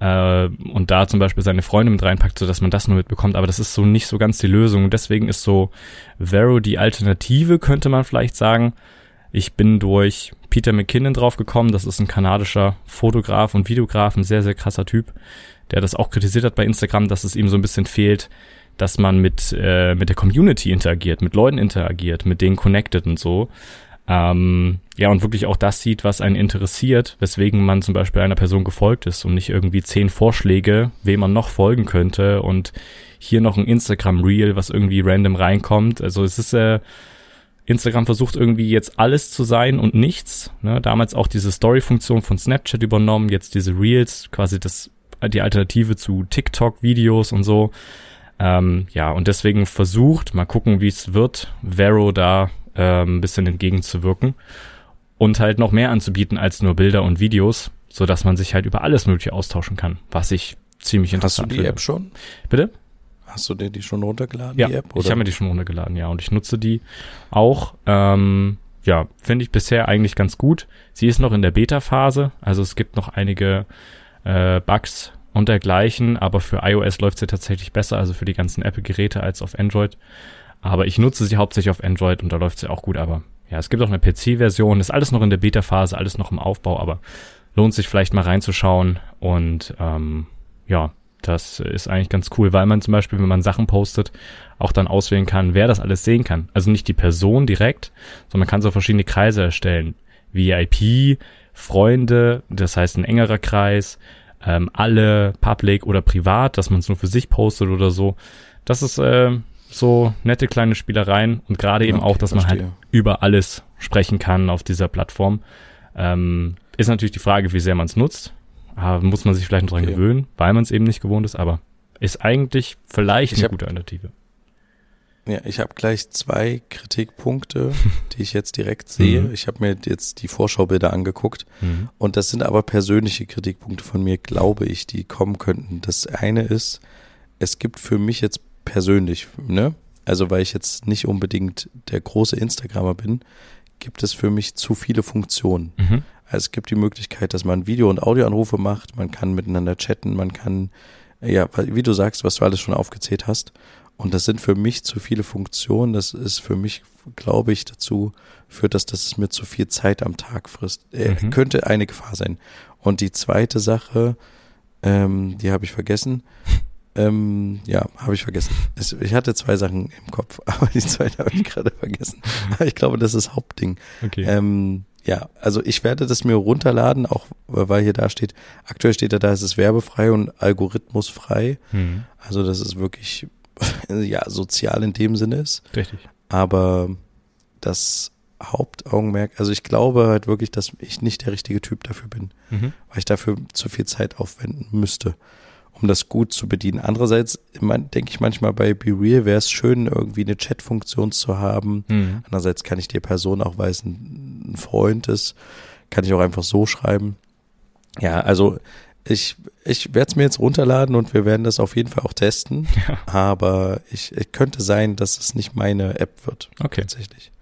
äh, und da zum Beispiel seine Freunde mit reinpackt, so dass man das nur mitbekommt. Aber das ist so nicht so ganz die Lösung. Deswegen ist so Vero die Alternative, könnte man vielleicht sagen. Ich bin durch Peter McKinnon draufgekommen. Das ist ein kanadischer Fotograf und Videograf, ein sehr, sehr krasser Typ, der das auch kritisiert hat bei Instagram, dass es ihm so ein bisschen fehlt, dass man mit, äh, mit der Community interagiert, mit Leuten interagiert, mit denen connected und so. Ähm, ja, und wirklich auch das sieht, was einen interessiert, weswegen man zum Beispiel einer Person gefolgt ist und nicht irgendwie zehn Vorschläge, wem man noch folgen könnte und hier noch ein Instagram-Reel, was irgendwie random reinkommt. Also es ist, äh, Instagram versucht irgendwie jetzt alles zu sein und nichts. Ne? Damals auch diese Story-Funktion von Snapchat übernommen, jetzt diese Reels, quasi das, die Alternative zu TikTok-Videos und so. Ähm, ja, und deswegen versucht, mal gucken, wie es wird, Vero da ähm, ein bisschen entgegenzuwirken und halt noch mehr anzubieten als nur Bilder und Videos, so dass man sich halt über alles Mögliche austauschen kann, was ich ziemlich interessant finde. Hast du die finde. App schon? Bitte? Hast du dir die schon runtergeladen, ja, die App? Oder? ich habe mir die schon runtergeladen, ja, und ich nutze die auch. Ähm, ja, finde ich bisher eigentlich ganz gut. Sie ist noch in der Beta-Phase, also es gibt noch einige äh, Bugs und dergleichen, aber für iOS läuft sie tatsächlich besser, also für die ganzen Apple-Geräte als auf Android. Aber ich nutze sie hauptsächlich auf Android und da läuft sie auch gut. Aber ja, es gibt auch eine PC-Version. Ist alles noch in der Beta-Phase, alles noch im Aufbau, aber lohnt sich vielleicht mal reinzuschauen. Und ähm, ja, das ist eigentlich ganz cool, weil man zum Beispiel, wenn man Sachen postet, auch dann auswählen kann, wer das alles sehen kann. Also nicht die Person direkt, sondern man kann so verschiedene Kreise erstellen. VIP, Freunde, das heißt ein engerer Kreis, ähm, alle public oder privat, dass man es nur für sich postet oder so. Das ist äh, so nette kleine Spielereien und gerade eben okay, auch, dass verstehe. man halt über alles sprechen kann auf dieser Plattform. Ähm, Ist natürlich die Frage, wie sehr man es nutzt. Aber muss man sich vielleicht noch dran okay. gewöhnen, weil man es eben nicht gewohnt ist, aber ist eigentlich vielleicht ich eine hab, gute Alternative. Ja, ich habe gleich zwei Kritikpunkte, die ich jetzt direkt sehe. Mhm. Ich habe mir jetzt die Vorschaubilder angeguckt mhm. und das sind aber persönliche Kritikpunkte von mir, glaube ich, die kommen könnten. Das eine ist, es gibt für mich jetzt persönlich, ne? Also weil ich jetzt nicht unbedingt der große Instagrammer bin, gibt es für mich zu viele Funktionen. Mhm. Also es gibt die Möglichkeit, dass man Video- und Audioanrufe macht, man kann miteinander chatten, man kann, ja, wie du sagst, was du alles schon aufgezählt hast. Und das sind für mich zu viele Funktionen. Das ist für mich, glaube ich, dazu führt, dass das mir zu viel Zeit am Tag frisst. Äh, mhm. Könnte eine Gefahr sein. Und die zweite Sache, ähm, die habe ich vergessen. Ähm, ja, habe ich vergessen. Es, ich hatte zwei Sachen im Kopf, aber die zweite habe ich gerade vergessen. Ich glaube, das ist Hauptding. Okay. Ähm, ja, also ich werde das mir runterladen, auch weil hier da steht, aktuell steht da, da ist es werbefrei und algorithmusfrei. Mhm. Also das ist wirklich, ja, sozial in dem Sinne ist. Richtig. Aber das Hauptaugenmerk, also ich glaube halt wirklich, dass ich nicht der richtige Typ dafür bin, mhm. weil ich dafür zu viel Zeit aufwenden müsste um das gut zu bedienen. Andererseits denke ich manchmal bei Be Real wäre es schön, irgendwie eine Chat-Funktion zu haben. Mhm. Andererseits kann ich die Person auch, weil es ein, ein Freund ist, kann ich auch einfach so schreiben. Ja, also ich, ich werde es mir jetzt runterladen und wir werden das auf jeden Fall auch testen. Ja. Aber ich, ich könnte sein, dass es nicht meine App wird. Okay. Tatsächlich.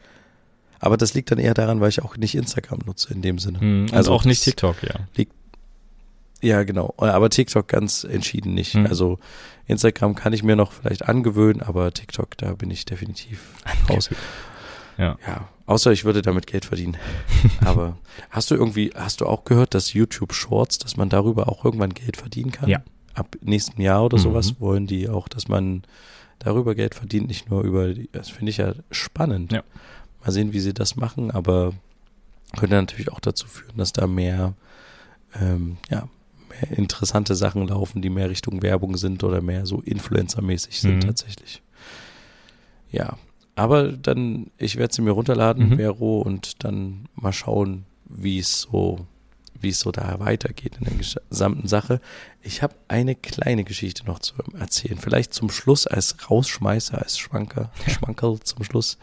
Aber das liegt dann eher daran, weil ich auch nicht Instagram nutze in dem Sinne. Mhm, also, also auch nicht TikTok, ja. Liegt, ja, genau. Aber TikTok ganz entschieden nicht. Mhm. Also Instagram kann ich mir noch vielleicht angewöhnen, aber TikTok, da bin ich definitiv raus. Ja. ja. Außer ich würde damit Geld verdienen. aber hast du irgendwie, hast du auch gehört, dass YouTube Shorts, dass man darüber auch irgendwann Geld verdienen kann? Ja. Ab nächsten Jahr oder mhm. sowas wollen die auch, dass man darüber Geld verdient, nicht nur über die, das finde ich ja spannend. Ja. Mal sehen, wie sie das machen, aber könnte natürlich auch dazu führen, dass da mehr, ähm, ja, mehr interessante Sachen laufen, die mehr Richtung Werbung sind oder mehr so Influencer-mäßig sind mhm. tatsächlich. Ja, aber dann, ich werde sie mir runterladen, mhm. Vero, und dann mal schauen, wie es so, wie es so da weitergeht in der gesamten Sache. Ich habe eine kleine Geschichte noch zu erzählen. Vielleicht zum Schluss als Rausschmeißer, als Schwanker, Schwankerl zum Schluss.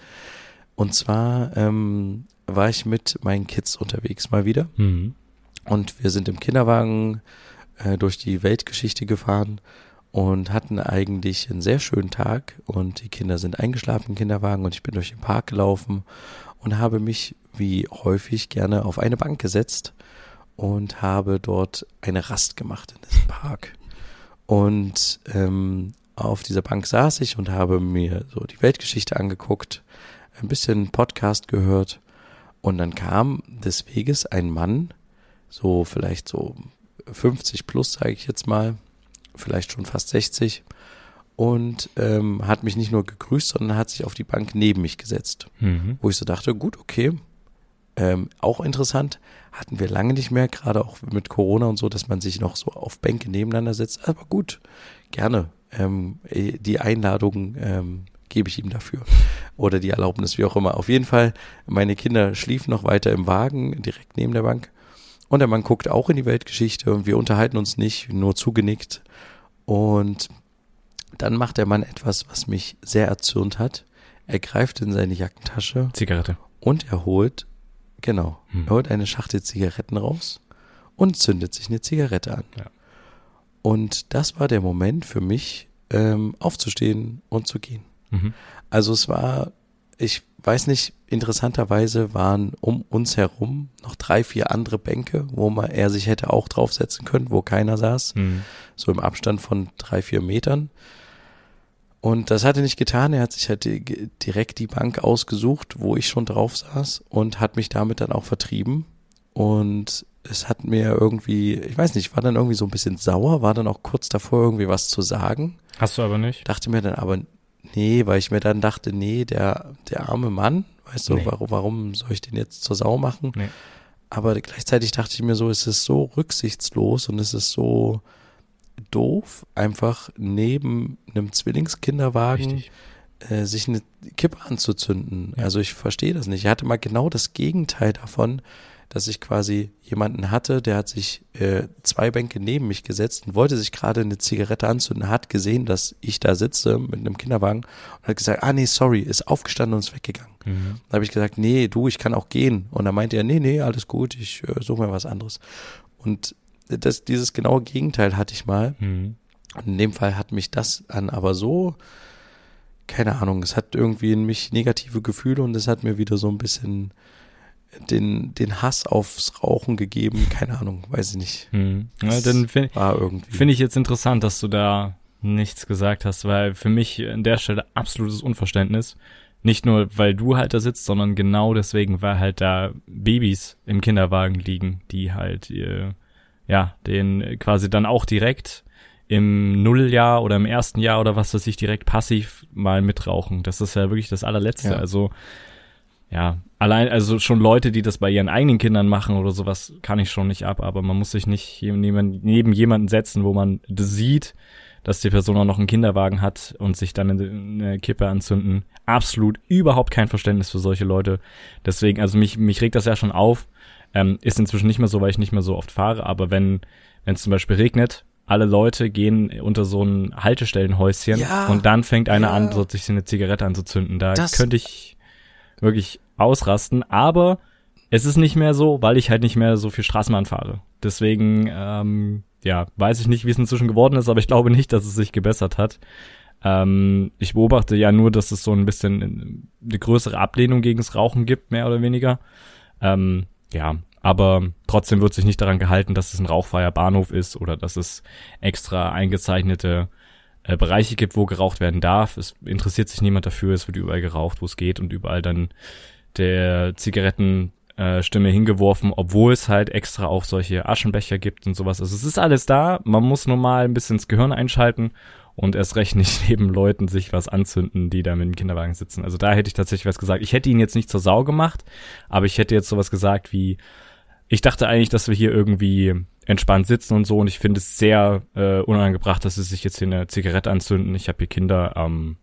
Und zwar ähm, war ich mit meinen Kids unterwegs mal wieder. Mhm. Und wir sind im Kinderwagen äh, durch die Weltgeschichte gefahren und hatten eigentlich einen sehr schönen Tag und die Kinder sind eingeschlafen im Kinderwagen und ich bin durch den Park gelaufen und habe mich wie häufig gerne auf eine Bank gesetzt und habe dort eine Rast gemacht in diesem Park. Und ähm, auf dieser Bank saß ich und habe mir so die Weltgeschichte angeguckt, ein bisschen Podcast gehört und dann kam des Weges ein Mann so vielleicht so 50 plus, sage ich jetzt mal, vielleicht schon fast 60 und ähm, hat mich nicht nur gegrüßt, sondern hat sich auf die Bank neben mich gesetzt, mhm. wo ich so dachte, gut, okay, ähm, auch interessant, hatten wir lange nicht mehr, gerade auch mit Corona und so, dass man sich noch so auf Bänke nebeneinander setzt, aber gut, gerne. Ähm, die Einladung ähm, gebe ich ihm dafür. Oder die Erlaubnis, wie auch immer. Auf jeden Fall, meine Kinder schliefen noch weiter im Wagen, direkt neben der Bank. Und der Mann guckt auch in die Weltgeschichte und wir unterhalten uns nicht, nur zugenickt. Und dann macht der Mann etwas, was mich sehr erzürnt hat. Er greift in seine Jackentasche. Zigarette. Und er holt, genau, hm. er holt eine Schachtel Zigaretten raus und zündet sich eine Zigarette an. Ja. Und das war der Moment für mich, ähm, aufzustehen und zu gehen. Mhm. Also es war ich weiß nicht, interessanterweise waren um uns herum noch drei, vier andere Bänke, wo man er sich hätte auch draufsetzen können, wo keiner saß. Mhm. So im Abstand von drei, vier Metern. Und das hat er nicht getan. Er hat sich halt direkt die Bank ausgesucht, wo ich schon drauf saß und hat mich damit dann auch vertrieben. Und es hat mir irgendwie, ich weiß nicht, war dann irgendwie so ein bisschen sauer, war dann auch kurz davor, irgendwie was zu sagen. Hast du aber nicht? Dachte mir dann aber, Nee, weil ich mir dann dachte, nee, der, der arme Mann, weißt du, nee. warum, warum soll ich den jetzt zur Sau machen? Nee. Aber gleichzeitig dachte ich mir so, es ist so rücksichtslos und es ist so doof, einfach neben einem Zwillingskinderwagen äh, sich eine Kippe anzuzünden. Ja. Also ich verstehe das nicht. Ich hatte mal genau das Gegenteil davon dass ich quasi jemanden hatte, der hat sich äh, zwei Bänke neben mich gesetzt und wollte sich gerade eine Zigarette anzünden, hat gesehen, dass ich da sitze mit einem Kinderwagen und hat gesagt, ah nee, sorry, ist aufgestanden und ist weggegangen. Mhm. Dann habe ich gesagt, nee, du, ich kann auch gehen. Und dann meinte er, nee, nee, alles gut, ich äh, suche mir was anderes. Und das, dieses genaue Gegenteil hatte ich mal. Mhm. Und in dem Fall hat mich das dann aber so, keine Ahnung, es hat irgendwie in mich negative Gefühle und es hat mir wieder so ein bisschen den, den Hass aufs Rauchen gegeben. Keine Ahnung, weiß ich nicht. Hm. Ja, dann finde find ich jetzt interessant, dass du da nichts gesagt hast, weil für mich an der Stelle absolutes Unverständnis. Nicht nur, weil du halt da sitzt, sondern genau deswegen, weil halt da Babys im Kinderwagen liegen, die halt, äh, ja, den quasi dann auch direkt im Nulljahr oder im ersten Jahr oder was weiß ich direkt passiv mal mitrauchen. Das ist ja wirklich das allerletzte. Ja. Also ja, allein, also schon Leute, die das bei ihren eigenen Kindern machen oder sowas, kann ich schon nicht ab, aber man muss sich nicht neben, neben jemanden setzen, wo man sieht, dass die Person auch noch einen Kinderwagen hat und sich dann eine Kippe anzünden. Absolut überhaupt kein Verständnis für solche Leute. Deswegen, also mich, mich regt das ja schon auf. Ähm, ist inzwischen nicht mehr so, weil ich nicht mehr so oft fahre, aber wenn wenn es zum Beispiel regnet, alle Leute gehen unter so ein Haltestellenhäuschen ja, und dann fängt einer ja. an, so sich eine Zigarette anzuzünden. Da das, könnte ich wirklich ausrasten. Aber es ist nicht mehr so, weil ich halt nicht mehr so viel Straßenbahn fahre. Deswegen, ähm, ja, weiß ich nicht, wie es inzwischen geworden ist, aber ich glaube nicht, dass es sich gebessert hat. Ähm, ich beobachte ja nur, dass es so ein bisschen eine größere Ablehnung gegen das Rauchen gibt, mehr oder weniger. Ähm, ja, aber trotzdem wird sich nicht daran gehalten, dass es ein rauchfreier Bahnhof ist oder dass es extra eingezeichnete äh, Bereiche gibt, wo geraucht werden darf. Es interessiert sich niemand dafür, es wird überall geraucht, wo es geht und überall dann der Zigarettenstimme äh, hingeworfen, obwohl es halt extra auch solche Aschenbecher gibt und sowas. Also es ist alles da, man muss nur mal ein bisschen ins Gehirn einschalten und erst recht nicht neben Leuten sich was anzünden, die da mit dem Kinderwagen sitzen. Also da hätte ich tatsächlich was gesagt. Ich hätte ihn jetzt nicht zur Sau gemacht, aber ich hätte jetzt sowas gesagt wie, ich dachte eigentlich, dass wir hier irgendwie entspannt sitzen und so und ich finde es sehr äh, unangebracht, dass sie sich jetzt hier eine Zigarette anzünden. Ich habe hier Kinder. Ähm,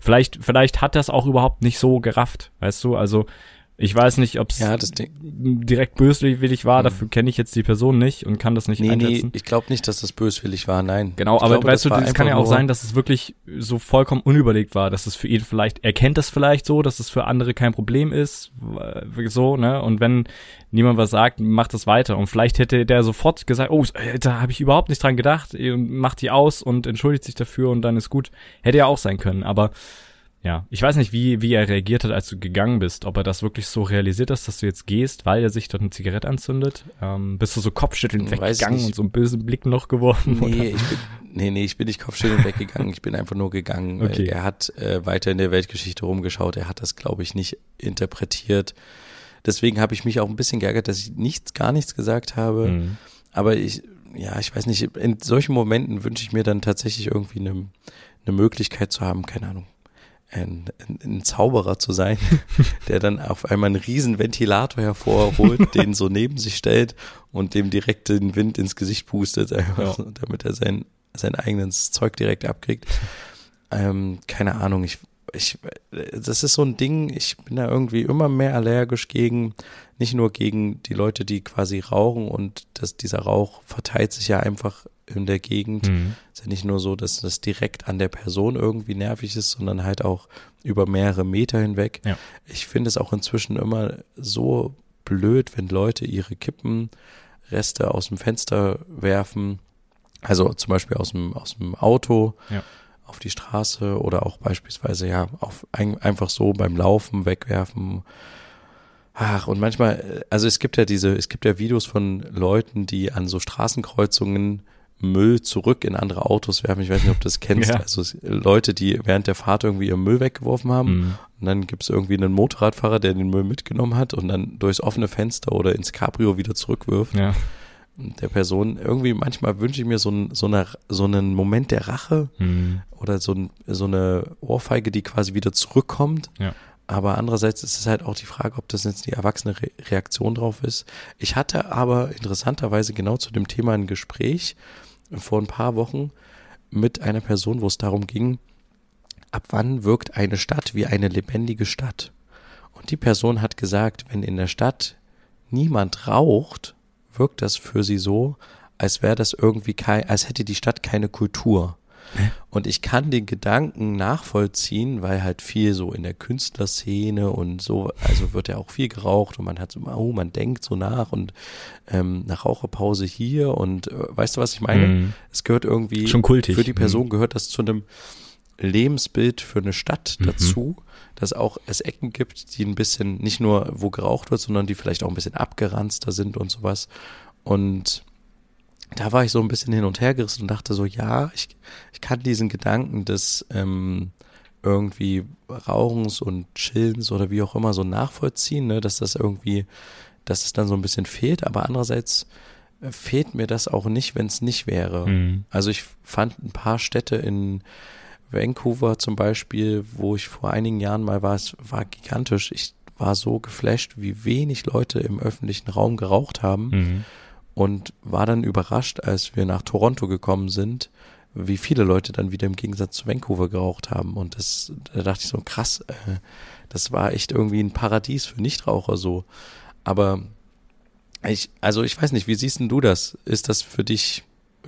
vielleicht, vielleicht hat das auch überhaupt nicht so gerafft, weißt du? Also ich weiß nicht, ob es ja, direkt böswillig war, mhm. dafür kenne ich jetzt die Person nicht und kann das nicht nee, einschätzen. Nee, ich glaube nicht, dass das böswillig war, nein. Genau, ich aber glaube, weißt du, es kann ja auch sein, dass es wirklich so vollkommen unüberlegt war, dass es für ihn vielleicht, er kennt das vielleicht so, dass es für andere kein Problem ist, so, ne, und wenn niemand was sagt, macht das weiter und vielleicht hätte der sofort gesagt, oh, da habe ich überhaupt nicht dran gedacht, macht die aus und entschuldigt sich dafür und dann ist gut. Hätte ja auch sein können, aber ja, ich weiß nicht, wie, wie er reagiert hat, als du gegangen bist. Ob er das wirklich so realisiert hast, dass du jetzt gehst, weil er sich dort eine Zigarette anzündet. Ähm, bist du so kopfschüttelnd weggegangen und so einen bösen Blick noch geworfen? Nee, oder? ich bin, nee, nee, ich bin nicht kopfschüttelnd weggegangen. Ich bin einfach nur gegangen. Okay. Er hat äh, weiter in der Weltgeschichte rumgeschaut. Er hat das, glaube ich, nicht interpretiert. Deswegen habe ich mich auch ein bisschen geärgert, dass ich nichts, gar nichts gesagt habe. Mhm. Aber ich, ja, ich weiß nicht, in solchen Momenten wünsche ich mir dann tatsächlich irgendwie eine, eine Möglichkeit zu haben, keine Ahnung, ein, ein, ein Zauberer zu sein, der dann auf einmal einen riesen Ventilator hervorholt, den so neben sich stellt und dem direkt den Wind ins Gesicht pustet, ja. damit er sein, sein eigenes Zeug direkt abkriegt. Ähm, keine Ahnung, ich, ich, das ist so ein Ding, ich bin da irgendwie immer mehr allergisch gegen, nicht nur gegen die Leute, die quasi rauchen und dass dieser Rauch verteilt sich ja einfach in der Gegend. Mhm. Ist ja nicht nur so, dass das direkt an der Person irgendwie nervig ist, sondern halt auch über mehrere Meter hinweg. Ja. Ich finde es auch inzwischen immer so blöd, wenn Leute ihre Kippenreste aus dem Fenster werfen. Also zum Beispiel aus dem, aus dem Auto. Ja auf die Straße oder auch beispielsweise ja auf ein, einfach so beim Laufen wegwerfen. Ach, und manchmal, also es gibt ja diese, es gibt ja Videos von Leuten, die an so Straßenkreuzungen Müll zurück in andere Autos werfen. Ich weiß nicht, ob du das kennst. Ja. Also Leute, die während der Fahrt irgendwie ihren Müll weggeworfen haben. Mhm. Und dann gibt's irgendwie einen Motorradfahrer, der den Müll mitgenommen hat und dann durchs offene Fenster oder ins Cabrio wieder zurückwirft. Ja. Der Person, irgendwie manchmal wünsche ich mir so, ein, so, eine, so einen Moment der Rache mhm. oder so, ein, so eine Ohrfeige, die quasi wieder zurückkommt. Ja. Aber andererseits ist es halt auch die Frage, ob das jetzt die erwachsene Re Reaktion drauf ist. Ich hatte aber interessanterweise genau zu dem Thema ein Gespräch vor ein paar Wochen mit einer Person, wo es darum ging, ab wann wirkt eine Stadt wie eine lebendige Stadt? Und die Person hat gesagt, wenn in der Stadt niemand raucht, wirkt das für sie so, als wäre das irgendwie kein, als hätte die Stadt keine Kultur. Und ich kann den Gedanken nachvollziehen, weil halt viel so in der Künstlerszene und so, also wird ja auch viel geraucht und man hat so, oh, man denkt so nach und ähm, nach Raucherpause hier und äh, weißt du, was ich meine? Mm. Es gehört irgendwie, Schon kultig. für die Person mm. gehört das zu einem Lebensbild für eine Stadt mhm. dazu, dass auch es Ecken gibt, die ein bisschen, nicht nur wo geraucht wird, sondern die vielleicht auch ein bisschen abgeranzter sind und sowas. Und da war ich so ein bisschen hin und her gerissen und dachte so, ja, ich, ich kann diesen Gedanken des ähm, irgendwie Rauchens und Chillens oder wie auch immer so nachvollziehen, ne, dass das irgendwie, dass es dann so ein bisschen fehlt, aber andererseits äh, fehlt mir das auch nicht, wenn es nicht wäre. Mhm. Also ich fand ein paar Städte in Vancouver zum Beispiel, wo ich vor einigen Jahren mal war, es war gigantisch. Ich war so geflasht, wie wenig Leute im öffentlichen Raum geraucht haben. Mhm und war dann überrascht, als wir nach Toronto gekommen sind, wie viele Leute dann wieder im Gegensatz zu Vancouver geraucht haben. Und das, da dachte ich so, krass, äh, das war echt irgendwie ein Paradies für Nichtraucher so. Aber ich, also ich weiß nicht, wie siehst denn du das? Ist das für dich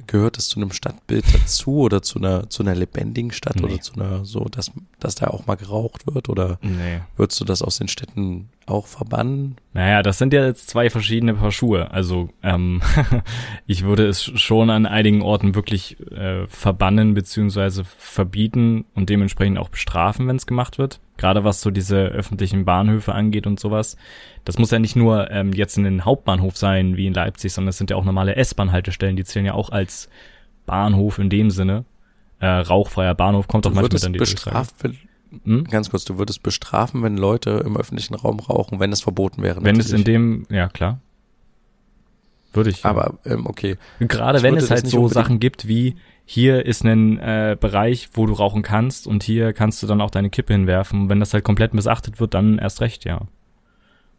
gehört das zu einem Stadtbild dazu oder zu einer zu einer lebendigen Stadt nee. oder zu einer so, dass dass da auch mal geraucht wird oder nee. würdest du das aus den Städten auch verbannen? Naja, das sind ja jetzt zwei verschiedene Paar Schuhe. Also ähm, ich würde es schon an einigen Orten wirklich äh, verbannen beziehungsweise verbieten und dementsprechend auch bestrafen, wenn es gemacht wird. Gerade was so diese öffentlichen Bahnhöfe angeht und sowas. Das muss ja nicht nur ähm, jetzt in den Hauptbahnhof sein, wie in Leipzig, sondern es sind ja auch normale S-Bahn-Haltestellen, die zählen ja auch als Bahnhof in dem Sinne. Äh, rauchfreier Bahnhof kommt doch manchmal dann die bestraft, wenn, hm? Ganz kurz, du würdest bestrafen, wenn Leute im öffentlichen Raum rauchen, wenn es verboten wäre. Wenn natürlich. es in dem, ja klar. Würde ich. Aber ähm, okay. Gerade wenn es halt so Sachen gibt wie hier ist ein äh, Bereich, wo du rauchen kannst und hier kannst du dann auch deine Kippe hinwerfen. Und wenn das halt komplett missachtet wird, dann erst recht, ja.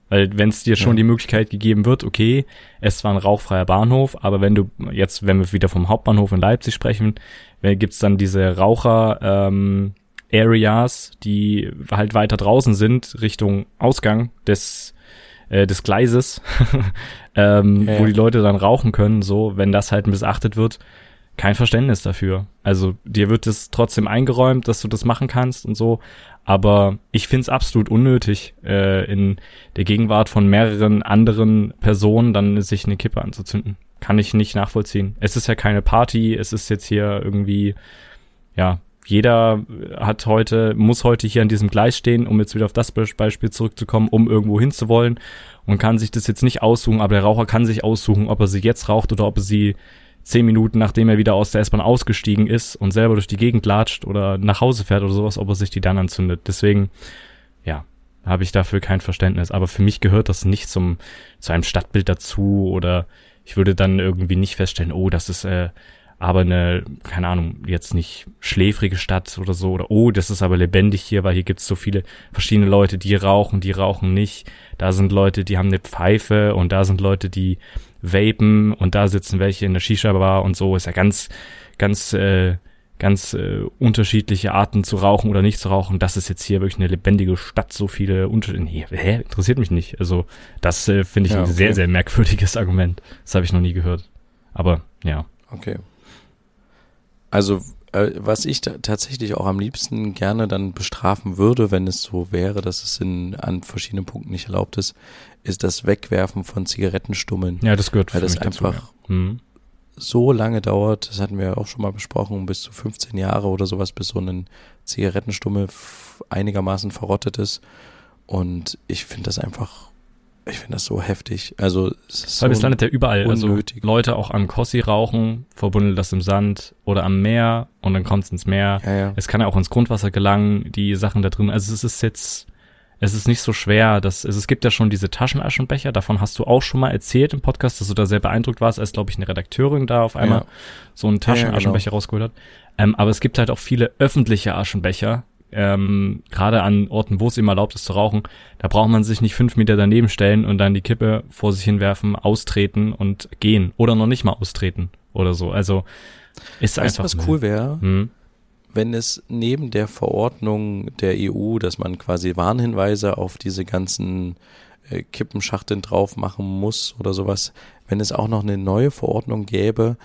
Weil wenn es dir schon ja. die Möglichkeit gegeben wird, okay, es war ein rauchfreier Bahnhof, aber wenn du jetzt, wenn wir wieder vom Hauptbahnhof in Leipzig sprechen, gibt's dann diese Raucher ähm, Areas, die halt weiter draußen sind, Richtung Ausgang des äh, des Gleises, ähm, ja. wo die Leute dann rauchen können, so, wenn das halt missachtet wird, kein Verständnis dafür. Also dir wird es trotzdem eingeräumt, dass du das machen kannst und so, aber ich find's absolut unnötig, äh, in der Gegenwart von mehreren anderen Personen dann sich eine Kippe anzuzünden. Kann ich nicht nachvollziehen. Es ist ja keine Party, es ist jetzt hier irgendwie, ja, jeder hat heute, muss heute hier an diesem Gleis stehen, um jetzt wieder auf das Beispiel zurückzukommen, um irgendwo hinzuwollen und kann sich das jetzt nicht aussuchen, aber der Raucher kann sich aussuchen, ob er sie jetzt raucht oder ob er sie zehn Minuten, nachdem er wieder aus der S-Bahn ausgestiegen ist und selber durch die Gegend latscht oder nach Hause fährt oder sowas, ob er sich die dann anzündet. Deswegen, ja, habe ich dafür kein Verständnis. Aber für mich gehört das nicht zum, zu einem Stadtbild dazu oder ich würde dann irgendwie nicht feststellen, oh, das ist äh, aber eine, keine Ahnung, jetzt nicht schläfrige Stadt oder so, oder oh, das ist aber lebendig hier, weil hier gibt's so viele verschiedene Leute, die rauchen, die rauchen nicht. Da sind Leute, die haben eine Pfeife und da sind Leute, die vapen und da sitzen welche in der Shisha-Bar und so. Ist ja ganz, ganz, äh, ganz äh, unterschiedliche Arten zu rauchen oder nicht zu rauchen. Das ist jetzt hier wirklich eine lebendige Stadt, so viele Unterschiede. Nee, hä? Interessiert mich nicht. Also, das äh, finde ich ja, okay. ein sehr, sehr merkwürdiges Argument. Das habe ich noch nie gehört. Aber ja. Okay. Also äh, was ich tatsächlich auch am liebsten gerne dann bestrafen würde, wenn es so wäre, dass es in, an verschiedenen Punkten nicht erlaubt ist, ist das Wegwerfen von Zigarettenstummeln. Ja, das gehört Weil das einfach dazu, ja. mhm. so lange dauert, das hatten wir auch schon mal besprochen, bis zu 15 Jahre oder sowas, bis so ein Zigarettenstummel einigermaßen verrottet ist. Und ich finde das einfach ich finde das so heftig. Also es ist Weil so es landet ja überall. Also unnötig. Also Leute auch am Kossi rauchen, verbunden das im Sand oder am Meer und dann kommt es ins Meer. Ja, ja. Es kann ja auch ins Grundwasser gelangen, die Sachen da drin. Also es ist jetzt, es ist nicht so schwer. Dass, also es gibt ja schon diese Taschenaschenbecher, davon hast du auch schon mal erzählt im Podcast, dass du da sehr beeindruckt warst, als glaube ich eine Redakteurin da auf einmal ja. so einen Taschenaschenbecher genau. rausgeholt hat. Ähm, aber es gibt halt auch viele öffentliche Aschenbecher, ähm, gerade an Orten, wo es ihm erlaubt ist zu rauchen, da braucht man sich nicht fünf Meter daneben stellen und dann die Kippe vor sich hinwerfen, austreten und gehen oder noch nicht mal austreten oder so. Also ist weißt einfach. was cool wäre? Hm? Wenn es neben der Verordnung der EU, dass man quasi Warnhinweise auf diese ganzen äh, Kippenschachteln drauf machen muss oder sowas, wenn es auch noch eine neue Verordnung gäbe,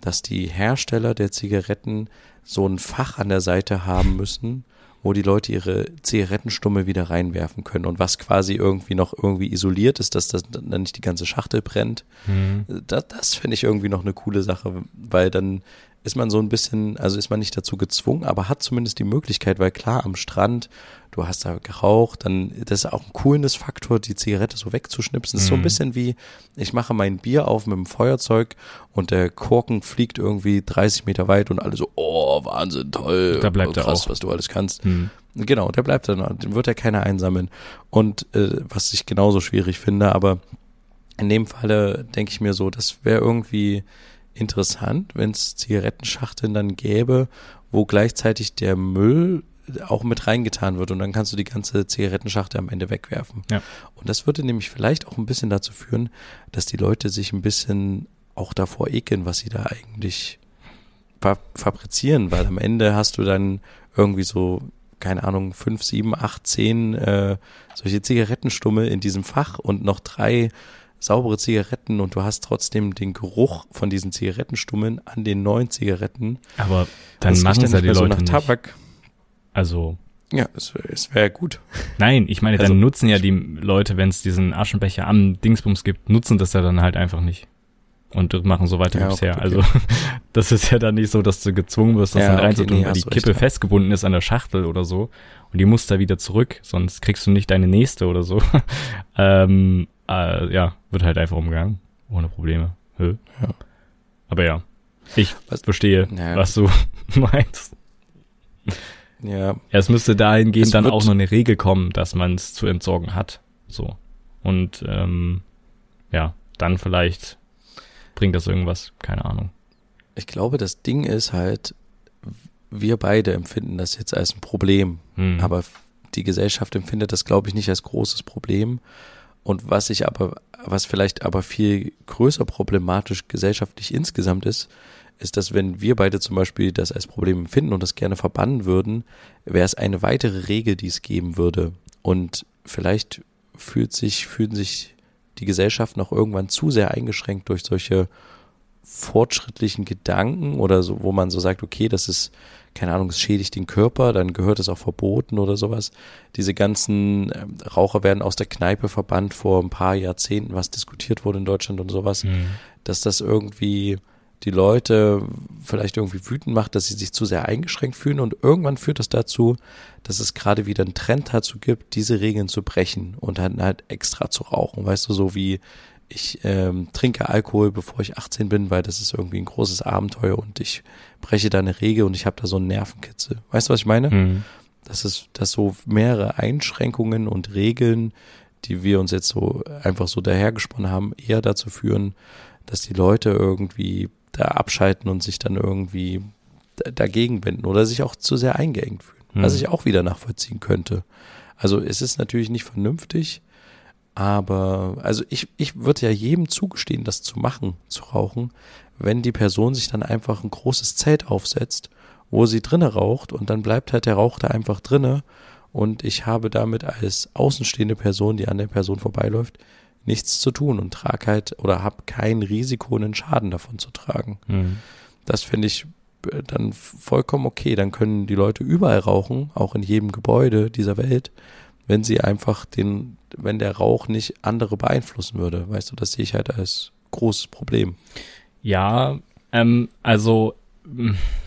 dass die Hersteller der Zigaretten so ein Fach an der Seite haben müssen, wo die Leute ihre Zigarettenstumme wieder reinwerfen können und was quasi irgendwie noch irgendwie isoliert ist, dass das dann nicht die ganze Schachtel brennt. Mhm. Das, das finde ich irgendwie noch eine coole Sache, weil dann ist man so ein bisschen, also ist man nicht dazu gezwungen, aber hat zumindest die Möglichkeit, weil klar, am Strand, du hast da geraucht, dann, das ist auch ein cooles Faktor, die Zigarette so wegzuschnipsen. Das ist so ein mhm. bisschen wie, ich mache mein Bier auf mit dem Feuerzeug und der Korken fliegt irgendwie 30 Meter weit und alle so, oh, Wahnsinn, toll, da bleibt krass, er auch. was du alles kannst. Mhm. Genau, der bleibt dann, den wird ja keiner einsammeln. Und äh, was ich genauso schwierig finde, aber in dem Falle denke ich mir so, das wäre irgendwie, interessant, wenn es Zigarettenschachteln dann gäbe, wo gleichzeitig der Müll auch mit reingetan wird und dann kannst du die ganze Zigarettenschachtel am Ende wegwerfen. Ja. Und das würde nämlich vielleicht auch ein bisschen dazu führen, dass die Leute sich ein bisschen auch davor ekeln, was sie da eigentlich fabrizieren, weil am Ende hast du dann irgendwie so, keine Ahnung, fünf, sieben, acht, zehn äh, solche Zigarettenstummel in diesem Fach und noch drei saubere Zigaretten und du hast trotzdem den Geruch von diesen Zigarettenstummeln an den neuen Zigaretten. Aber dann machen es ja die Leute so nach nicht. Tabak. Also ja, es, es wäre gut. Nein, ich meine, dann also, nutzen ja die Leute, wenn es diesen Aschenbecher am Dingsbums gibt, nutzen das ja dann halt einfach nicht. Und machen so weiter ja, wie bisher. Okay. Also das ist ja dann nicht so, dass du gezwungen wirst, das ja, dann reinzutun, nee, weil die Kippe recht, festgebunden ist an der Schachtel oder so. Und die muss da wieder zurück, sonst kriegst du nicht deine nächste oder so. ähm, äh, ja, wird halt einfach umgegangen. Ohne Probleme. Hö. Ja. Aber ja, ich was, verstehe, ja. was du meinst. Ja. Es müsste dahingehend es dann auch noch eine Regel kommen, dass man es zu entsorgen hat. So. Und ähm, ja, dann vielleicht bringt das irgendwas, keine Ahnung. Ich glaube, das Ding ist halt, wir beide empfinden das jetzt als ein Problem, hm. aber die Gesellschaft empfindet das, glaube ich, nicht als großes Problem. Und was ich aber, was vielleicht aber viel größer problematisch gesellschaftlich insgesamt ist, ist, dass wenn wir beide zum Beispiel das als Problem empfinden und das gerne verbannen würden, wäre es eine weitere Regel, die es geben würde. Und vielleicht fühlt sich, fühlen sich die Gesellschaft noch irgendwann zu sehr eingeschränkt durch solche fortschrittlichen Gedanken oder so, wo man so sagt, okay, das ist keine Ahnung, es schädigt den Körper, dann gehört es auch verboten oder sowas. Diese ganzen äh, Raucher werden aus der Kneipe verbannt vor ein paar Jahrzehnten, was diskutiert wurde in Deutschland und sowas, mhm. dass das irgendwie die Leute vielleicht irgendwie wütend macht, dass sie sich zu sehr eingeschränkt fühlen und irgendwann führt das dazu, dass es gerade wieder einen Trend dazu gibt, diese Regeln zu brechen und dann halt extra zu rauchen, weißt du, so wie ich ähm, trinke Alkohol, bevor ich 18 bin, weil das ist irgendwie ein großes Abenteuer und ich breche da eine Regel und ich habe da so einen Nervenkitzel. Weißt du, was ich meine? Mhm. Das ist, dass so mehrere Einschränkungen und Regeln, die wir uns jetzt so einfach so dahergesponnen haben, eher dazu führen, dass die Leute irgendwie da abschalten und sich dann irgendwie dagegen wenden oder sich auch zu sehr eingeengt fühlen, mhm. was ich auch wieder nachvollziehen könnte. Also es ist natürlich nicht vernünftig, aber, also ich, ich würde ja jedem zugestehen, das zu machen, zu rauchen, wenn die Person sich dann einfach ein großes Zelt aufsetzt, wo sie drinne raucht und dann bleibt halt der Rauch da einfach drinne und ich habe damit als außenstehende Person, die an der Person vorbeiläuft, nichts zu tun und trage halt oder habe kein Risiko, einen Schaden davon zu tragen. Mhm. Das finde ich äh, dann vollkommen okay. Dann können die Leute überall rauchen, auch in jedem Gebäude dieser Welt, wenn sie einfach den, wenn der Rauch nicht andere beeinflussen würde. Weißt du, das sehe ich halt als großes Problem. Ja, ähm, also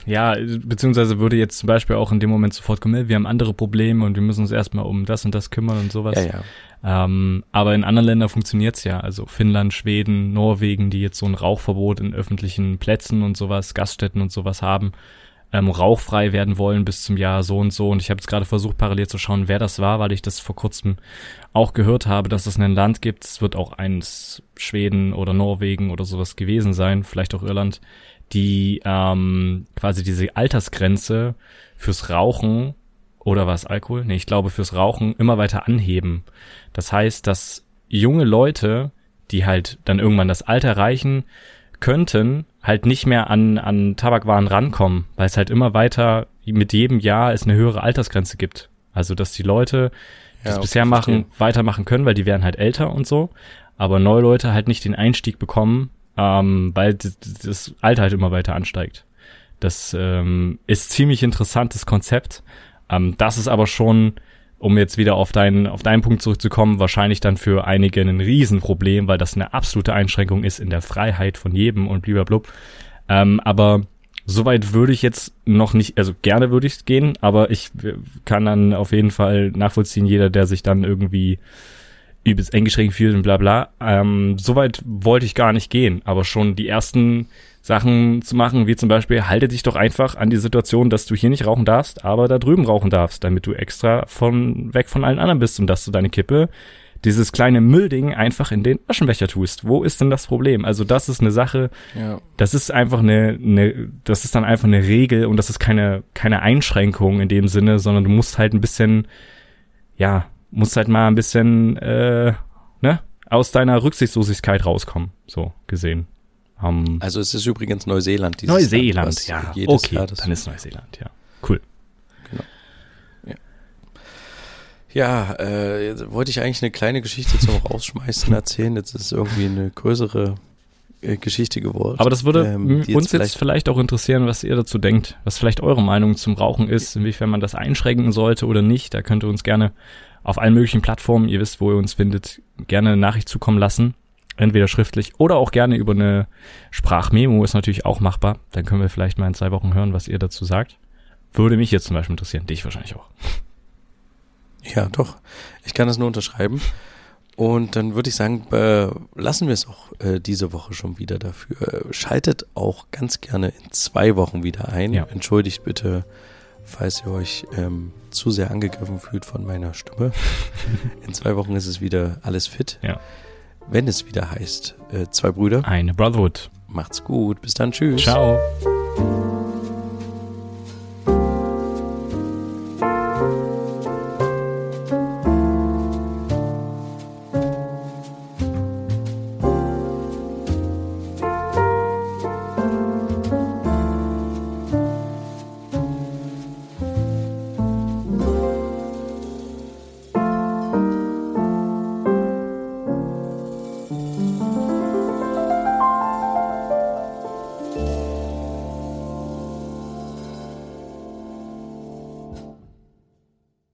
ja, beziehungsweise würde jetzt zum Beispiel auch in dem Moment sofort kommen, wir haben andere Probleme und wir müssen uns erstmal um das und das kümmern und sowas. Ja, ja. Ähm, aber in anderen Ländern funktioniert's ja. Also Finnland, Schweden, Norwegen, die jetzt so ein Rauchverbot in öffentlichen Plätzen und sowas, Gaststätten und sowas haben ähm, rauchfrei werden wollen bis zum Jahr so und so. Und ich habe jetzt gerade versucht, parallel zu schauen, wer das war, weil ich das vor kurzem auch gehört habe, dass es ein Land gibt. Es wird auch eins Schweden oder Norwegen oder sowas gewesen sein, vielleicht auch Irland, die ähm, quasi diese Altersgrenze fürs Rauchen oder was Alkohol? Nee, ich glaube fürs Rauchen immer weiter anheben. Das heißt, dass junge Leute, die halt dann irgendwann das Alter erreichen, könnten halt nicht mehr an, an Tabakwaren rankommen, weil es halt immer weiter mit jedem Jahr es eine höhere Altersgrenze gibt. Also, dass die Leute, das okay, bisher machen, weitermachen können, weil die werden halt älter und so, aber neue Leute halt nicht den Einstieg bekommen, ähm, weil das, das Alter halt immer weiter ansteigt. Das ähm, ist ziemlich interessantes Konzept. Ähm, das ist aber schon, um jetzt wieder auf deinen, auf deinen Punkt zurückzukommen, wahrscheinlich dann für einige ein Riesenproblem, weil das eine absolute Einschränkung ist in der Freiheit von jedem und blub. Ähm, aber Soweit würde ich jetzt noch nicht, also gerne würde ich gehen, aber ich kann dann auf jeden Fall nachvollziehen, jeder, der sich dann irgendwie übelst eingeschränkt fühlt und bla bla. Ähm, Soweit wollte ich gar nicht gehen, aber schon die ersten Sachen zu machen, wie zum Beispiel, halte dich doch einfach an die Situation, dass du hier nicht rauchen darfst, aber da drüben rauchen darfst, damit du extra von weg von allen anderen bist und dass du deine Kippe dieses kleine Müllding einfach in den Aschenbecher tust. Wo ist denn das Problem? Also das ist eine Sache, ja. das ist einfach eine, eine, das ist dann einfach eine Regel und das ist keine, keine Einschränkung in dem Sinne, sondern du musst halt ein bisschen, ja, musst halt mal ein bisschen, äh, ne, aus deiner Rücksichtslosigkeit rauskommen, so gesehen. Um, also es ist übrigens Neuseeland. Neuseeland, Land, ja. okay, dann ist Neuseeland, ja. Cool. Ja, äh, wollte ich eigentlich eine kleine Geschichte zum Rausschmeißen erzählen. Jetzt ist es irgendwie eine größere äh, Geschichte geworden. Aber das würde ähm, uns jetzt vielleicht, vielleicht auch interessieren, was ihr dazu denkt, was vielleicht eure Meinung zum Rauchen ist, inwiefern man das einschränken sollte oder nicht. Da könnt ihr uns gerne auf allen möglichen Plattformen, ihr wisst, wo ihr uns findet, gerne eine Nachricht zukommen lassen. Entweder schriftlich oder auch gerne über eine Sprachmemo ist natürlich auch machbar. Dann können wir vielleicht mal in zwei Wochen hören, was ihr dazu sagt. Würde mich jetzt zum Beispiel interessieren, dich wahrscheinlich auch. Ja, doch. Ich kann das nur unterschreiben. Und dann würde ich sagen, äh, lassen wir es auch äh, diese Woche schon wieder dafür. Schaltet auch ganz gerne in zwei Wochen wieder ein. Ja. Entschuldigt bitte, falls ihr euch ähm, zu sehr angegriffen fühlt von meiner Stimme. in zwei Wochen ist es wieder alles fit. Ja. Wenn es wieder heißt, äh, zwei Brüder. Eine Brotherhood. Macht's gut. Bis dann. Tschüss. Ciao.